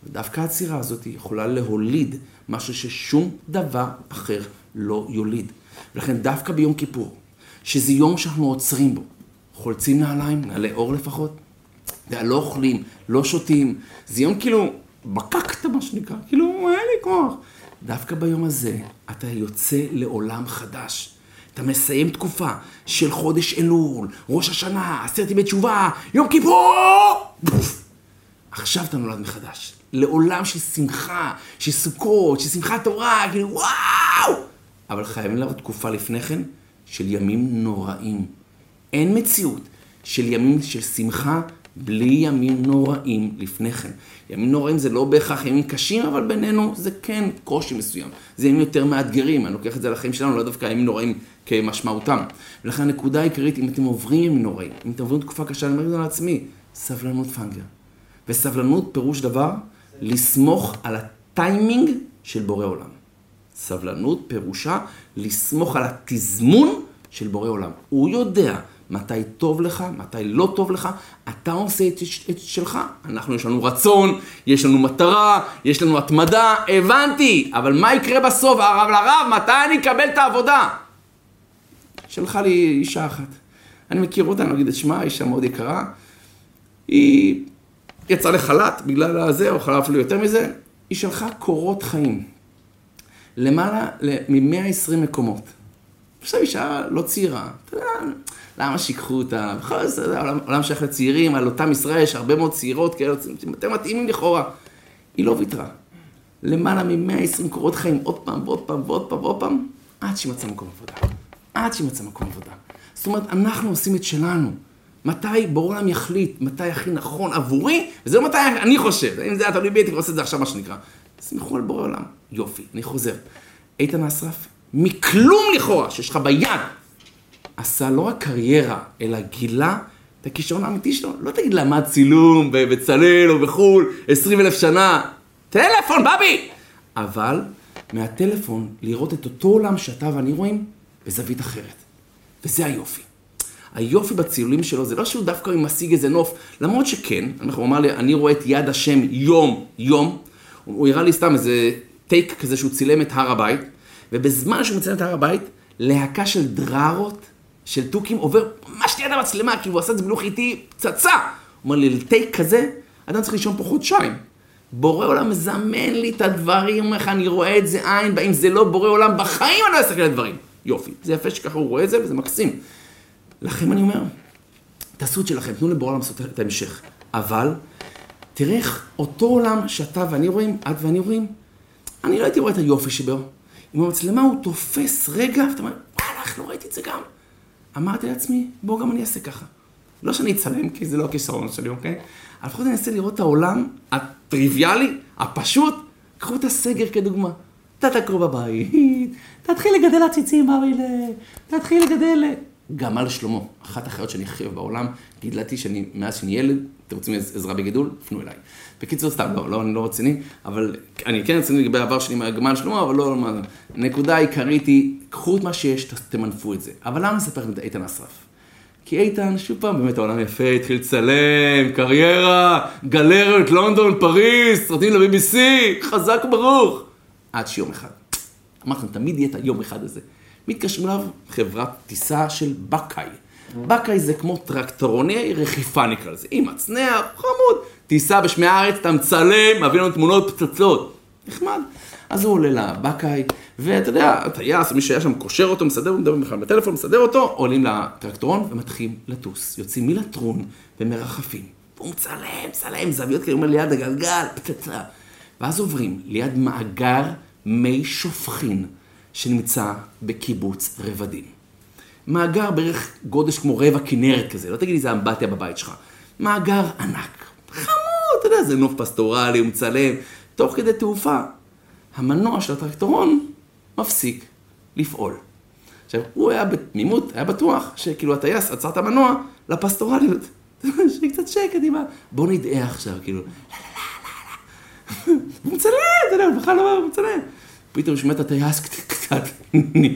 ודווקא העצירה הזאת יכולה להוליד משהו ששום דבר אחר לא יוליד. ולכן דווקא ביום כיפור, שזה יום שאנחנו עוצרים בו. חולצים נעליים, נעלי אור לפחות, לא אוכלים, לא שותים. זה יום כאילו, בקקת מה שנקרא, כאילו, אין לי כוח. דווקא ביום הזה אתה יוצא לעולם חדש. אתה מסיים תקופה של חודש אלול, ראש השנה, עשרת ימי תשובה, יום כיפור! עכשיו אתה נולד מחדש. לעולם של שמחה, של סוכות, של שמחת תורה, כאילו וואו! אבל חייבים לעבור תקופה לפני כן של ימים נוראים. אין מציאות של ימים של שמחה בלי ימים נוראים לפני כן. ימים נוראים זה לא בהכרח ימים קשים, אבל בינינו זה כן קושי מסוים. זה ימים יותר מאתגרים, אני לוקח את זה לחיים שלנו, לא דווקא ימים נוראים כמשמעותם. ולכן הנקודה העיקרית, אם אתם עוברים ימים נוראים, אם אתם עוברים תקופה קשה, אני אומר את זה לעצמי, סבלנות פנגר. וסבלנות פירוש דבר, לסמוך על הטיימינג של בורא עולם. סבלנות פירושה לסמוך על התזמון של בורא עולם. הוא יודע מתי טוב לך, מתי לא טוב לך, אתה עושה את, את שלך. אנחנו, יש לנו רצון, יש לנו מטרה, יש לנו התמדה, הבנתי, אבל מה יקרה בסוף, הרב לרב, מתי אני אקבל את העבודה? שלחה לי אישה אחת. אני מכיר אותה, אני אגיד את שמה, אישה מאוד יקרה. היא יצאה לחל"ת בגלל הזה, או חל"ת אפילו יותר מזה. היא שלחה קורות חיים. למעלה מ-120 מקומות. עכשיו אישה לא צעירה, אתה יודע, למה שיקחו אותה? בכל זאת, עולם, עולם שייך לצעירים, על אותם ישראל יש הרבה מאוד צעירות כאלה, אתם מתאימים לכאורה. היא לא ויתרה. למעלה מ-120 קורות חיים, עוד פעם ועוד פעם ועוד פעם ועוד פעם, עד שהיא מצאה מקום עבודה. עד שהיא מצאה מקום עבודה. זאת אומרת, אנחנו עושים את שלנו. מתי בעולם יחליט, מתי הכי נכון עבורי, וזה לא מתי אני חושב. אם זה היה תלוי בי, הייתי עושה את זה עכשיו, מה שנקרא. סמכו על בורא עולם. יופי, אני חוזר. איתן אסרף, מכלום לכאורה שיש לך ביד, עשה לא רק קריירה, אלא גילה את הכישרון האמיתי שלו. לא תגיד למד צילום בבצלאל או בחו"ל, עשרים אלף שנה. טלפון, בבי! אבל מהטלפון לראות את אותו עולם שאתה ואני רואים בזווית אחרת. וזה היופי. היופי בצילומים שלו זה לא שהוא דווקא משיג איזה נוף, למרות שכן, הוא אמר לי, אני רואה את יד השם יום, יום. הוא הראה לי סתם איזה טייק כזה שהוא צילם את הר הבית, ובזמן שהוא מצלם את הר הבית, להקה של דררות של תוכים עובר ממש ליד המצלמה, כאילו הוא עשה את זה בלוח איטי פצצה. הוא אומר לי, לטייק כזה, אדם צריך לישון פה חודשיים. בורא עולם מזמן לי את הדברים, איך אני רואה את זה עין, ואם זה לא בורא עולם, בחיים אני לא אסתכל על הדברים. יופי, זה יפה שככה הוא רואה את זה, וזה מקסים. לכם אני אומר, תעשו את שלכם, תנו לבורא עולם לעשות את ההמשך. אבל, תראה איך אותו עולם שאתה ואני רואים, את ואני רואים, אני לא הייתי רואה את היופי שבו. עם המצלמה הוא תופס רגע, ואתה אומר, וואלה, לא ראיתי את זה גם? אמרתי לעצמי, בוא גם אני אעשה ככה. לא שאני אצלם, כי זה לא הכישרון שלי, אוקיי? אבל לפחות אני אנסה לראות את העולם הטריוויאלי, הפשוט. קחו את הסגר כדוגמה. אתה תקרוא בבית, תתחיל לגדל עציצים, ארילה, תתחיל לגדל... גמל שלמה, אחת החיות שאני הכי אוהב בעולם, גידלתי שאני, מאז שאני ילד, אתם רוצים עזרה בגידול? פנו אליי. בקיצור, סתם, לא, לא, אני לא רציני, אבל אני כן רציני לגבי העבר שלי מהגמל שלמה, אבל לא, לא, הנקודה העיקרית היא, קחו את מה שיש, תמנפו את זה. אבל למה לספר את איתן אסרף? כי איתן, שוב פעם, באמת העולם יפה, התחיל לצלם, קריירה, גלריות, לונדון, פריז, סרטים ל-BBC, חזק וברוך. עד שיום אחד. אמרתי לכם, תמיד יהיה את היום אחד הזה. מתקשרים אליו חברת טיסה של בקאי. בקאי זה כמו טרקטורוני רכיפה נקרא לזה, עם מצנע, חמוד, טיסה בשמי הארץ, אתה מצלם, מביא לנו תמונות פצצות. נחמד. אז הוא עולה לבקאי, ואתה יודע, הטייס, מי שהיה שם קושר אותו, מסדר, מדבר בכלל בטלפון, מסדר אותו, עולים לטרקטורון ומתחילים לטוס. יוצאים מלטרון ומרחפים. והוא מצלם, מצלם, זוויות כאלה, אומר ליד הגלגל, פצצה. ואז עוברים ליד מאגר מי שופכין. שנמצא בקיבוץ רבדים. מאגר בערך גודש כמו רבע כנרת כזה, לא תגיד לי זה אמבטיה בבית שלך. מאגר ענק, חמוד, אתה יודע, זה נוף פסטורלי, הוא מצלם, תוך כדי תעופה. המנוע של הטרקטורון מפסיק לפעול. עכשיו, הוא היה בתמימות, היה בטוח שכאילו הטייס עצר את המנוע לפסטורליות. שיהיה קצת שקט עם ה... בוא נדעה עכשיו, כאילו. הוא מצלם, אתה יודע, הוא בכלל לא הוא מצלם. פתאום שומע את הטייס קצת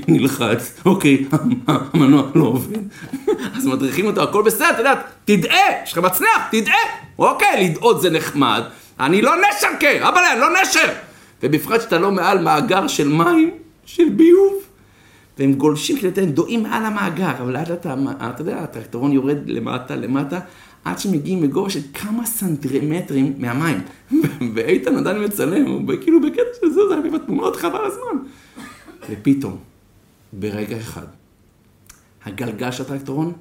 נלחץ, אוקיי, המנוע לא עובד. אז מדריכים אותו, הכל בסדר, אתה יודע, תדעה, יש לך מצנח, תדעה. אוקיי, לדעות זה נחמד, אני לא נשר כן, אבל אני לא נשר. ובפרט שאתה לא מעל מאגר של מים, של ביוב. והם גולשים כאילו, הם דועים מעל המאגר, אבל לאט לאט, אתה יודע, הטרקטורון יורד למטה, למטה, עד שמגיעים מגובה של כמה סנטימטרים מהמים. ואיתן עדיין מצלם, הוא כאילו בקטע של זה, זה היה בתמונות חבל הזמן. ופתאום, ברגע אחד, הגלגל של הטרקטורון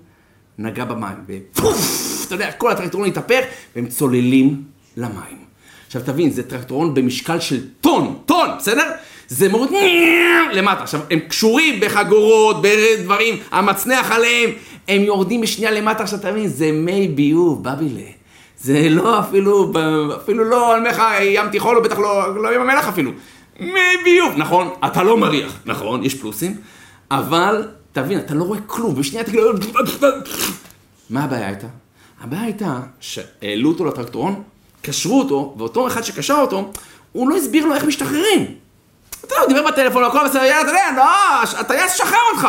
נגע במים, ופוף, אתה יודע, כל הטרקטורון התהפך, והם צוללים למים. עכשיו תבין, זה טרקטורון במשקל של טון, טון, בסדר? זה מוריד למטה. עכשיו, הם קשורים בחגורות, בדברים, המצנח עליהם, הם יורדים בשנייה למטה, עכשיו תבין, זה מי ביוב, בבילה. זה לא אפילו, אפילו לא, אני אומר ים תיכון, או בטח לא, לא ים המלח אפילו. מי ביוב, נכון, אתה לא מריח, נכון, יש פלוסים, אבל תבין, אתה לא רואה כלום, בשנייה אתה כאילו... מה הבעיה הייתה? הבעיה הייתה שהעלו אותו לטרקטורון, קשרו אותו, ואותו אחד שקשר אותו, הוא לא הסביר לו איך משתחררים. אתה יודע, הוא דיבר בטלפון, הכל בסדר, יאללה, אתה יודע, לא, הטייס שחרר אותך.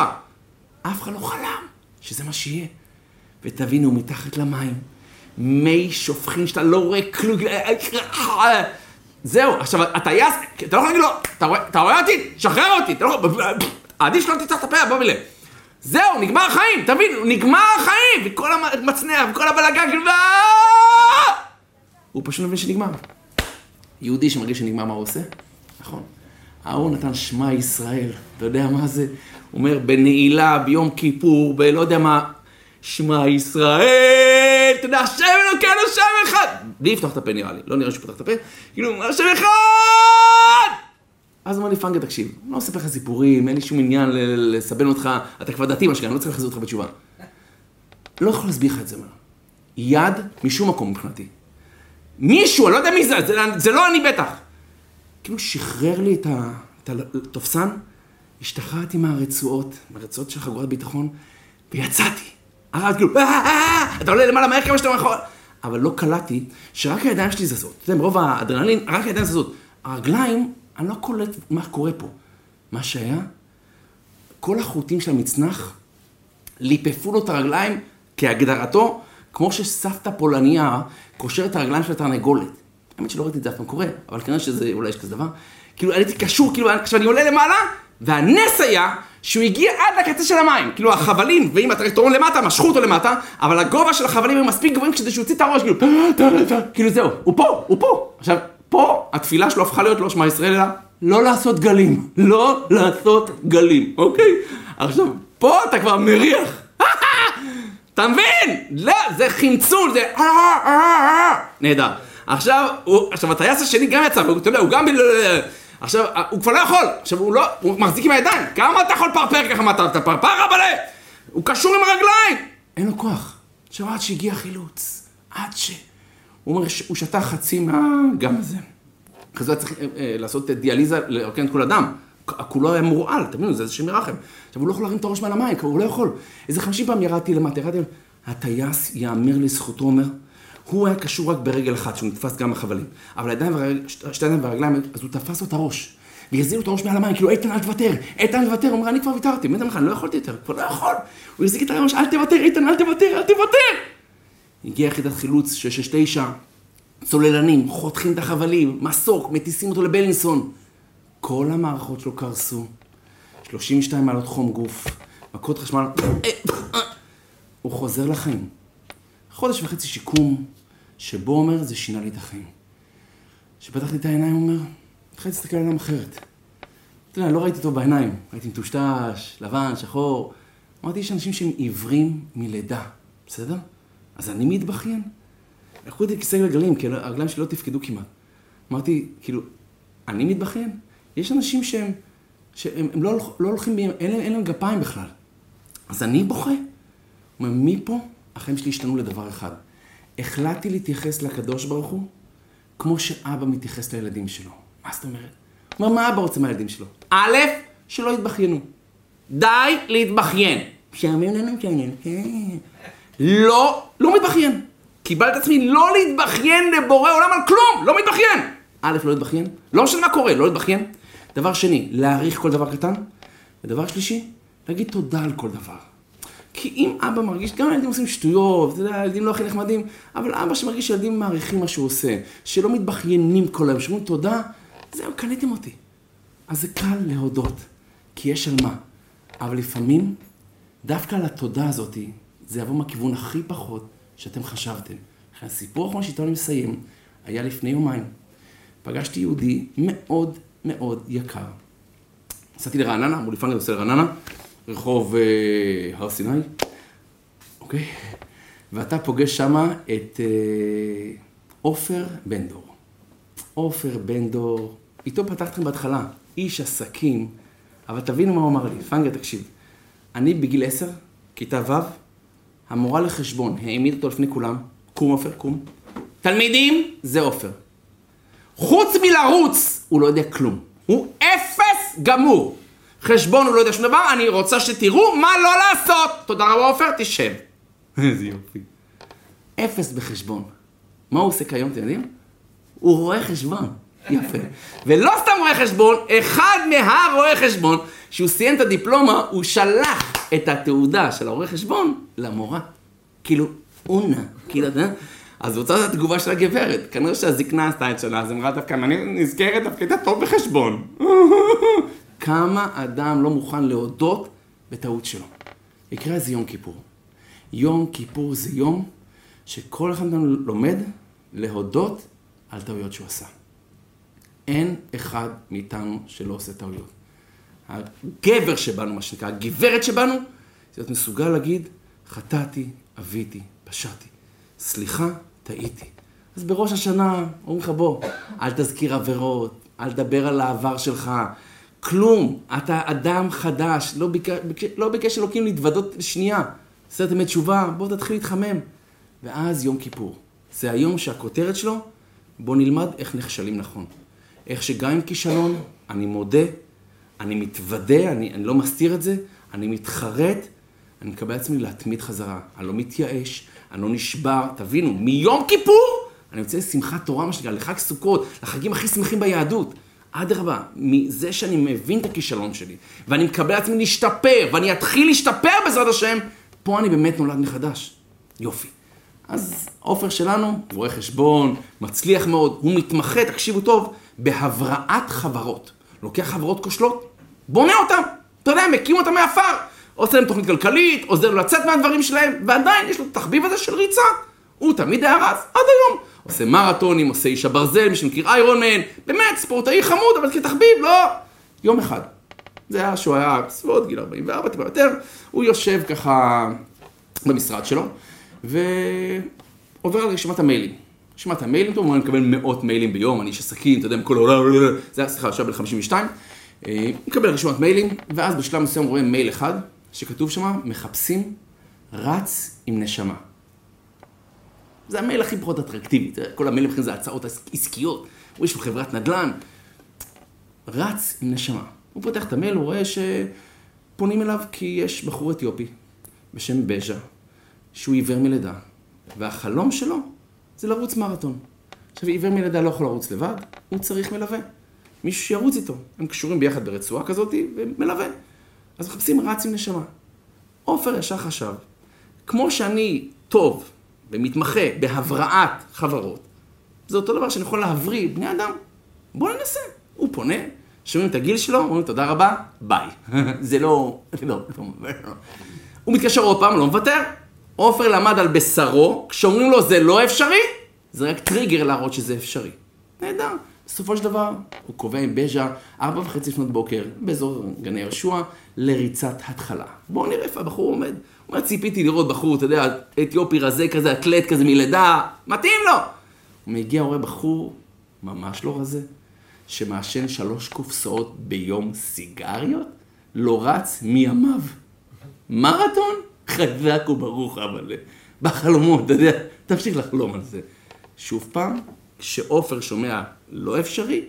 אף אחד לא חלם שזה מה שיהיה. ותבינו, מתחת למים, מי שופכין שאתה לא רואה כלום. זהו, עכשיו, הטייס, אתה לא יכול להגיד לו, אתה רואה אותי? שחרר אותי, אתה לא יכול... עדיף שלא תצטרך את הפה, בוא מילה. זהו, נגמר החיים, תבין, נגמר החיים! וכל המצנע, וכל הבלאגן, כאילו... הוא פשוט מבין שנגמר. יהודי שמרגיש שנגמר, מה הוא עושה? נכון. ההוא נתן שמע ישראל, אתה יודע מה זה? אומר, בנעילה, ביום כיפור, בלא יודע מה, שמע ישראל, אתה יודע, השם אלוקינו, השם אחד! בלי לפתוח את הפה נראה לי, לא נראה שהוא פותח את הפה, כאילו, השם אחד! אז אמר לי פנגה, תקשיב, אני לא אספר לך סיפורים, אין לי שום עניין לסבן אותך, אתה כבר דתי מה שקרה, אני לא צריך להחזיר אותך בתשובה. לא יכול להסביר לך את זה, מה. יד משום מקום מבחינתי. מישהו, אני לא יודע מי זה, זה, זה לא אני בטח. כאילו שחרר לי את התופסן, השתחררתי מהרצועות, מהרצועות של חגורת ביטחון, ויצאתי. אז כאילו, אתה עולה למעלה מהר כמה שאתה יכול. אבל לא קלטתי שרק הידיים שלי זזות. אתה יודע, מרוב האדרנלין, רק הידיים זזות. הרגליים, אני לא קולט מה קורה פה. מה שהיה, כל החוטים של המצנח ליפפו לו את הרגליים כהגדרתו, כמו שסבתא פולניה קושרת את הרגליים של התרנגולת. האמת שלא ראיתי את זה אף פעם קורה, אבל כנראה שזה, אולי יש כזה דבר. כאילו, הייתי קשור, כאילו, עכשיו אני עולה למעלה, והנס היה שהוא הגיע עד לקצה של המים. כאילו, החבלים, ואם הטרקטורון למטה, משכו אותו למטה, אבל הגובה של החבלים היו מספיק גבוהים כדי שהוא יוציא את הראש, כאילו, כאילו זהו, הוא פה, הוא פה. עכשיו, פה התפילה שלו הפכה להיות לא שמע ישראל, אלא לא לעשות גלים. לא לעשות גלים, אוקיי? עכשיו, פה אתה כבר מריח. אתה מבין? לא, זה חמצון, זה... נהדר. עכשיו, הוא, עכשיו הטייס השני גם יצא, הוא גם... עכשיו, הוא כבר לא יכול, עכשיו הוא לא, הוא מחזיק עם הידיים, כמה אתה יכול לפרפר ככה, מה אתה פרפר אבל הוא קשור עם הרגליים! אין לו כוח. עכשיו עד שהגיע חילוץ, עד ש... הוא אומר שהוא שתה חצי מהגם הזה. אחרי זה היה צריך אה, אה, לעשות דיאליזה, לרוקן את כל הדם. כולו היה מורעל, תבינו, זה איזה שם מרחם. עכשיו, הוא לא יכול להרים את הראש מעל המים, הוא לא יכול. איזה חמישים פעם ירדתי למטה, ירדתי... הטייס יאמר לזכותו, אומר, הוא היה קשור רק ברגל אחת, שהוא נתפס גם בחבלים. אבל הידיים והרגל, שתי ידיים והרגליים, אז הוא תפס לו את הראש. והחזיר לו את הראש מעל המים, כאילו, איתן, אל תוותר, איתן, אל תוותר. הוא אומר, אני כבר ויתרתי, מי לך, אני לא יכולתי יותר, כבר לא יכול. הוא החזיק את הראש, אל תוותר, איתן, אל תוותר, אל תוותר. הגיעה יחידת חילוץ 669, צוללנים, חותכים את החבלים, מסוק, מטיסים אותו לבלינסון. כל המערכות שלו קרסו. 32 מעלות חום גוף, מכות חשמל, הוא חוזר לחיים. חודש וחצי שיקום, שבו אומר, זה שינה לי את החיים. כשפתחתי את העיניים, הוא אומר, התחלתי להסתכל על עיניים אחרת. אתה יודע, לא ראיתי אותו בעיניים, הייתי מטושטש, לבן, שחור. אמרתי, יש אנשים שהם עיוורים מלידה, בסדר? אז אני מתבכיין? לקחו אותי לכיסא גלגלים, כי הרגליים שלי לא תפקדו כמעט. אמרתי, כאילו, אני מתבכיין? יש אנשים שהם, שהם הם לא, לא הולכים, אין להם גפיים בכלל. אז אני בוכה. הוא אומר, מפה החיים שלי השתנו לדבר אחד. החלטתי להתייחס לקדוש ברוך הוא כמו שאבא מתייחס לילדים שלו. מה זאת אומרת? הוא אומר, מה אבא רוצה מהילדים שלו? א', שלא יתבכיינו. די להתבכיין. משעמם לנו משעמם. לא, לא מתבכיין. קיבל את עצמי לא להתבכיין לבורא עולם על כלום, לא מתבכיין. א', לא להתבכיין, לא משנה מה קורה, לא להתבכיין. דבר שני, להעריך כל דבר קטן. ודבר שלישי, להגיד תודה על כל דבר. כי אם אבא מרגיש, גם הילדים עושים שטויות, אתה יודע, הילדים לא הכי נחמדים, אבל אבא שמרגיש שילדים מעריכים מה שהוא עושה, שלא מתבכיינים כל היום, שאומרים תודה, זהו, קניתם אותי. אז זה קל להודות, כי יש על מה. אבל לפעמים, דווקא על התודה הזאת, זה יבוא מהכיוון הכי פחות שאתם חשבתם. הסיפור האחרון שאיתו אני מסיים, היה לפני יומיים. פגשתי יהודי מאוד מאוד יקר. נסעתי לרעננה, אמרו לי פאנגר נוסע לרעננה, רחוב אה, הר סיני, אוקיי? ואתה פוגש שמה את אה, עופר בן דור. עופר בן דור, איתו פתחתם בהתחלה, איש עסקים, אבל תבינו מה הוא אמר לי, פאנגר תקשיב, אני בגיל עשר, כיתה ו', המורה לחשבון העמיד אותו לפני כולם, קום עופר, קום. תלמידים, זה עופר. חוץ מלרוץ, הוא לא יודע כלום. הוא אפס גמור. חשבון הוא לא יודע שום דבר, אני רוצה שתראו מה לא לעשות. תודה רבה עופר, תשב. איזה יופי. אפס בחשבון. מה הוא עושה כיום, אתם יודעים? הוא רואה חשבון. יפה. ולא סתם רואה חשבון, אחד מהרואה חשבון, שהוא סיים את הדיפלומה, הוא שלח את התעודה של הרואה חשבון למורה. כאילו, אונה. כאילו, אתה יודע? אז לדעת התגובה של הגברת. כנראה שהזקנה עשתה את שלה, אז אמרה דווקא, אני נזכרת דווקא הייתה טוב בחשבון. כמה אדם לא מוכן להודות בטעות שלו. יקרה איזה יום כיפור. יום כיפור זה יום שכל אחד מאיתנו לומד להודות על טעויות שהוא עשה. אין אחד מאיתנו שלא עושה טעויות. הגבר שבנו, מה שנקרא, הגברת שבנו, זה להיות מסוגל להגיד, חטאתי, אביתי, פשעתי. סליחה, טעיתי. אז בראש השנה אומרים לך, בוא, אל תזכיר עבירות, אל תדבר על העבר שלך, כלום. אתה אדם חדש, לא, ביק... לא ביקש אלוקים להתוודות שנייה. עשית אמת תשובה, בוא תתחיל להתחמם. ואז יום כיפור. זה היום שהכותרת שלו, בוא נלמד איך נכשלים נכון. איך שגם עם כישלון, אני מודה, אני מתוודה, אני, אני לא מסתיר את זה, אני מתחרט, אני מקבל עצמי להתמיד חזרה. אני לא מתייאש, אני לא נשבר. תבינו, מיום כיפור אני יוצא לשמחת תורה, מה שנקרא, לחג סוכות, לחגים הכי שמחים ביהדות. אדרבה, מזה שאני מבין את הכישלון שלי, ואני מקבל לעצמי להשתפר, ואני אתחיל להשתפר בעזרת השם, פה אני באמת נולד מחדש. יופי. אז עופר שלנו, רואה חשבון, מצליח מאוד, הוא מתמחה, תקשיבו טוב, בהבראת חברות. לוקח חברות כושלות, בונה אותן, אתה יודע, מקים אותן מעפר. עושה להם תוכנית כלכלית, עוזר לצאת מהדברים שלהם, ועדיין יש לו את התחביב הזה של ריצה. הוא תמיד היה רץ, עד היום. עושה מרתונים, עושה איש הברזל, מי שמכיר איירון מן, באמת, ספורטאי חמוד, אבל כתחביב, לא. יום אחד. זה היה שהוא היה סביבות גיל 44, טיפה יותר, הוא יושב ככה במשרד שלו, ועובר על רשימת המיילים. רשימת המיילים, טוב, הוא מקבל מאות מיילים ביום, אני איש עסקים, אתה יודע, מכל העולם, זה היה, סליחה, עכשיו בן 52, מקבל רשימת מיילים, ואז בשלב מסוים רואה מייל אחד, שכתוב שם, מחפשים רץ עם נשמה. זה המייל הכי פחות אטרקטיבי, כל המיילים אחרים זה הצעות עסקיות, הוא יש לו חברת נדל"ן, רץ עם נשמה. הוא פותח את המייל, הוא רואה שפונים אליו כי יש בחור אתיופי בשם בז'ה, שהוא עיוור מלידה, והחלום שלו זה לרוץ מרתון. עכשיו, עיוור מלידה לא יכול לרוץ לבד, הוא צריך מלווה. מישהו שירוץ איתו. הם קשורים ביחד ברצועה כזאת, ומלווה. אז מחפשים רץ עם נשמה. עופר ישר חשב, כמו שאני טוב ומתמחה בהבראת חברות, זה אותו דבר שאני יכול להבריא בני אדם. בוא ננסה. הוא פונה, שומעים את הגיל שלו, אומרים תודה רבה, ביי. זה לא, לא, הוא מתקשר עוד פעם, לא מוותר. עופר למד על בשרו, כשאומרים לו זה לא אפשרי, זה רק טריגר להראות שזה אפשרי. נהדר. בסופו של דבר, הוא קובע עם בז'ה, ארבע וחצי לפנות בוקר, באזור גני יהושע, לריצת התחלה. בואו נראה איפה הבחור עומד. הוא אומר, ציפיתי לראות בחור, אתה יודע, אתיופי רזה כזה, אתלט כזה מלידה, מתאים לו. הוא מגיע, רואה בחור, ממש לא רזה, שמעשן שלוש קופסאות ביום סיגריות, לא רץ מימיו. מרתון? חזק וברוך, אבל בחלומות, אתה יודע, תמשיך לחלום על זה. שוב פעם, כשעופר שומע לא אפשרי,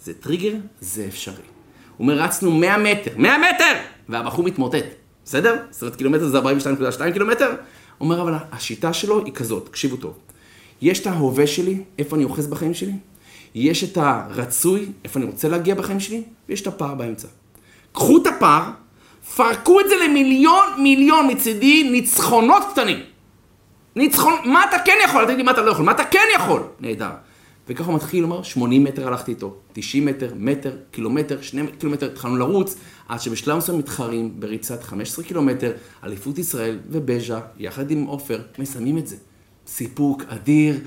זה טריגר, זה אפשרי. הוא אומר, רצנו 100 מטר, 100 מטר! והבחור מתמוטט, בסדר? 20 קילומטר זה 42.2 קילומטר? אומר, אבל השיטה שלו היא כזאת, תקשיבו טוב. יש את ההווה שלי, איפה אני אוחז בחיים שלי, יש את הרצוי, איפה אני רוצה להגיע בחיים שלי, ויש את הפער באמצע. קחו את הפער, פרקו את זה למיליון מיליון מצידי ניצחונות קטנים. ניצחון, מה אתה כן יכול? תגיד לי מה אתה לא יכול, מה אתה כן יכול? נהדר. וככה הוא מתחיל לומר, 80 מטר הלכתי איתו, 90 מטר, מטר, קילומטר, 2 קילומטר, התחלנו לרוץ, עד שבשלב מסוים מתחרים בריצת 15 קילומטר, אליפות ישראל ובז'ה, יחד עם עופר, מסיימים את זה. סיפוק אדיר,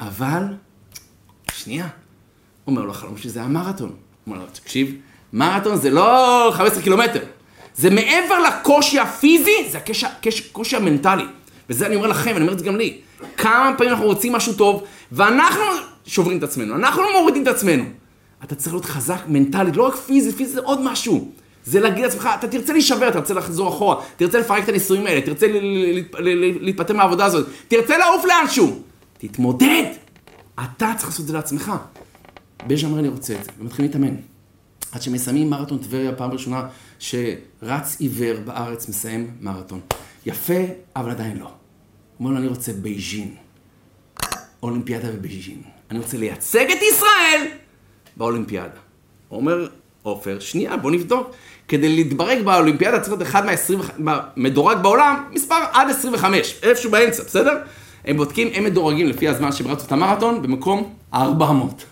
אבל, שנייה, אומר לו החלום שזה היה מרתון. אומר לו, תקשיב, מרתון זה לא 15 קילומטר, זה מעבר לקושי הפיזי, זה הקושי, הקושי המנטלי. וזה אני אומר לכם, אני אומר את זה גם לי. כמה פעמים אנחנו רוצים משהו טוב, ואנחנו שוברים את עצמנו, אנחנו מורידים את עצמנו. אתה צריך להיות חזק מנטלית, לא רק פיזי, פיזי זה עוד משהו. זה להגיד לעצמך, אתה תרצה להישבר, אתה תרצה לחזור אחורה, תרצה לפרק את הניסויים האלה, תרצה להתפטר מהעבודה הזאת, תרצה לעוף לאנשהו. תתמודד! אתה צריך לעשות את זה לעצמך. בז'ה אמר אני רוצה את זה, ומתחילים להתאמן. עד שמסיימים מרתון טבריה, פעם ראשונה שרץ עיוור בארץ מסיים מרתון. יפה, אבל עדיין לא. אומר לו, אני רוצה בייג'ין. אולימפיאדה בבייג'ין. אני רוצה לייצג את ישראל באולימפיאדה. אומר, עופר, שנייה, בוא נבדוק. כדי להתברג באולימפיאדה צריך להיות אחד מהמדורג בעולם, מספר עד 25, איפשהו באמצע, בסדר? הם בודקים, הם מדורגים לפי הזמן שהם רצו את המרתון, במקום 400.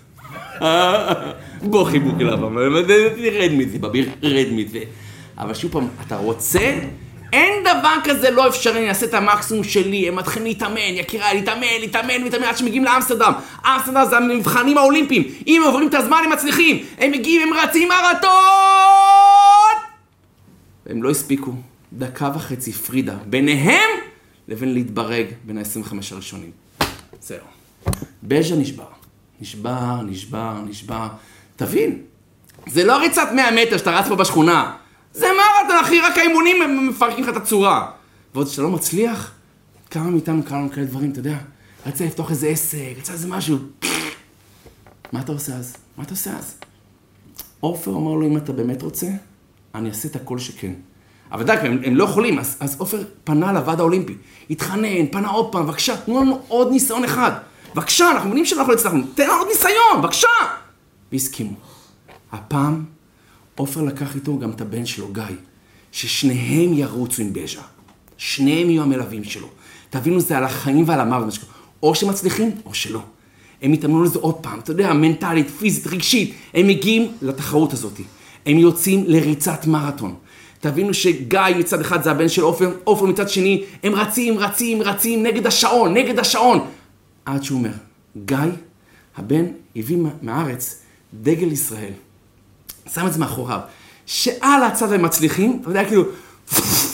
בוא חיבוק אליו, רד מזה, בביר, רד מזה. אבל שוב פעם, אתה רוצה? אין דבר כזה לא אפשרי, אני אעשה את המקסימום שלי, הם מתחילים להתאמן, יקיריי, להתאמן, להתאמן, להתאמן, עד שמגיעים לאמסטרדם. אמסטרדם זה המבחנים האולימפיים. אם עוברים את הזמן, הם מצליחים. הם מגיעים, הם רצים מרתון! הם לא הספיקו. דקה וחצי פרידה ביניהם לבין להתברג בין ה-25 הראשונים. זהו. בז'ה נשבר. נשבר, נשבר, נשבר. תבין, זה לא ריצת 100 מטר שאתה רץ פה בשכונה. זה מרתון, אחי, רק האימונים מפרקים לך את הצורה. ועוד כשאתה לא מצליח, כמה מאיתנו קרה לנו כאלה דברים, אתה יודע? רצה לפתוח איזה עסק, רצה איזה משהו. מה אתה עושה אז? מה אתה עושה אז? עופר אמר לו, אם אתה באמת רוצה, אני אעשה את הכל שכן. אבל די, הם, הם לא יכולים, אז, אז עופר פנה לוועד האולימפי, התחנן, פנה עוד פעם, בבקשה, תנו לנו עוד ניסיון אחד. בבקשה, אנחנו מבינים שאנחנו לא הצלחנו, תן לנו עוד ניסיון, בבקשה! והסכימו. הפעם עופר לקח איתו גם את הבן שלו, גיא, ששניהם ירוצו עם בז'ה. שניהם יהיו המלווים שלו. תבינו, זה על החיים ועל המוות. או שמצליחים, או שלא. הם יתאמנו לזה עוד פעם, אתה יודע, מנטלית, פיזית, רגשית. הם מגיעים לתחרות הזאת. הם יוצאים לריצת מרתון. תבינו שגיא מצד אחד זה הבן של עופר, עופר מצד שני, הם רצים, רצים, רצים נגד השעון, נגד השעון. עד שהוא אומר, גיא, הבן הביא מהארץ דגל ישראל. שם את זה מאחוריו. שעל הצד הם מצליחים, אתה יודע, כאילו,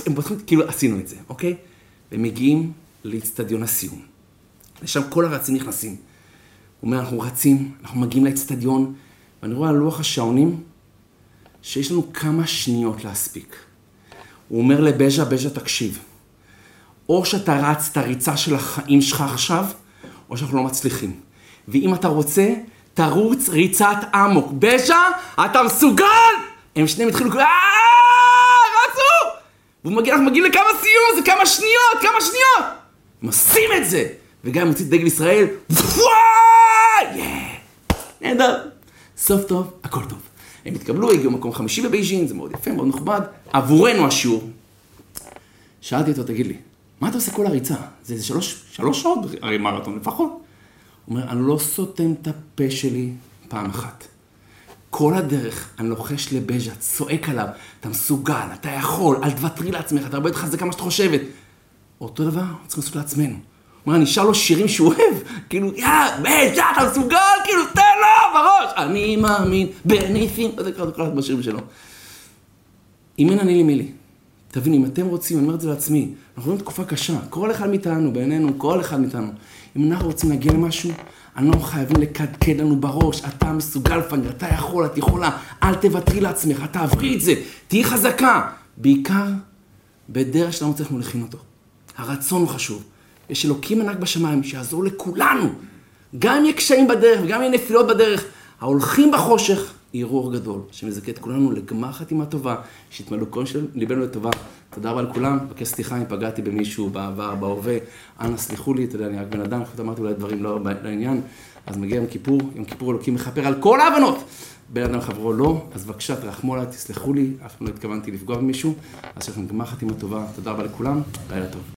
הם פותחים, כאילו, עשינו את זה, אוקיי? והם מגיעים לאיצטדיון הסיום. לשם כל הרצים נכנסים. הוא אומר, אנחנו רצים, אנחנו מגיעים לאיצטדיון, ואני רואה על לוח השעונים שיש לנו כמה שניות להספיק. הוא אומר לבז'ה, בז'ה, תקשיב, או שאתה רץ את הריצה של החיים שלך עכשיו, או שאנחנו לא מצליחים. ואם אתה רוצה, תרוץ ריצת אמוק. בז'ה, אתה מסוגל! הם שניהם התחילו, אה, רצו! והוא מגיע, אנחנו מגיעים לכמה סיום, זה כמה שניות, כמה שניות! הם עושים את זה! וגם מוציא את דגל ישראל, וואי! נהדר. סוף טוב, הכל טוב. הם התקבלו, הגיעו מקום חמישי בבייג'ין, זה מאוד יפה, מאוד מכובד. עבורנו השיעור. שאלתי אותו, תגיד לי, מה אתה עושה כל הריצה? זה איזה שלוש, שלוש שעות, הרי מרתון לפחות. הוא אומר, אני לא סותם את הפה שלי פעם אחת. כל הדרך אני לוחש לבז'ה, צועק עליו, אתה מסוגל, אתה יכול, אל תוותרי לעצמך, אתה הרבה יותר חזק כמה שאת חושבת. אותו דבר צריכים לעשות לעצמנו. הוא אומר, אני אשאר לו שירים שהוא אוהב, כאילו, יא, בז'ה, אתה מסוגל, כאילו, תן לו בראש. אני מאמין בניסים, זה כל אחד בשירים שלו. אם אין אני לי מי לי. תבין, אם אתם רוצים, אני אומר את זה לעצמי, אנחנו רואים תקופה קשה, כל אחד מאיתנו, בעינינו, כל אחד מאיתנו. אם אנחנו רוצים להגיע למשהו, אנחנו חייבים לקדקד לנו בראש, אתה מסוגל לפעמים, אתה יכול, את יכולה, אל תוותרי לעצמך, תעברי את זה, תהיי חזקה. בעיקר בדרך שלנו צריך להכין אותו. הרצון הוא חשוב. יש אלוקים ענק בשמיים שיעזור לכולנו. גם אם יהיה קשיים בדרך וגם אם יהיה נפילות בדרך, ההולכים בחושך יראו אור גדול, שמזכה את כולנו לגמר חתימה טובה, שיתמלאו כל של ליבנו לטובה. תודה רבה לכולם, מבקש סליחה אם פגעתי במישהו בעבר, בהווה, אנא סליחו לי, אתה יודע, אני רק בן אדם, אני אמרתי אולי דברים לא לעניין, אז מגיע יום כיפור, יום כיפור אלוקים מכפר על כל ההבנות. בן אדם חברו לא, אז בבקשה, תרחמו עליי, תסלחו לי, אף פעם לא התכוונתי לפגוע במישהו, אז שיש לכם גמר חתימה טובה, תודה רבה לכולם, לילה טוב.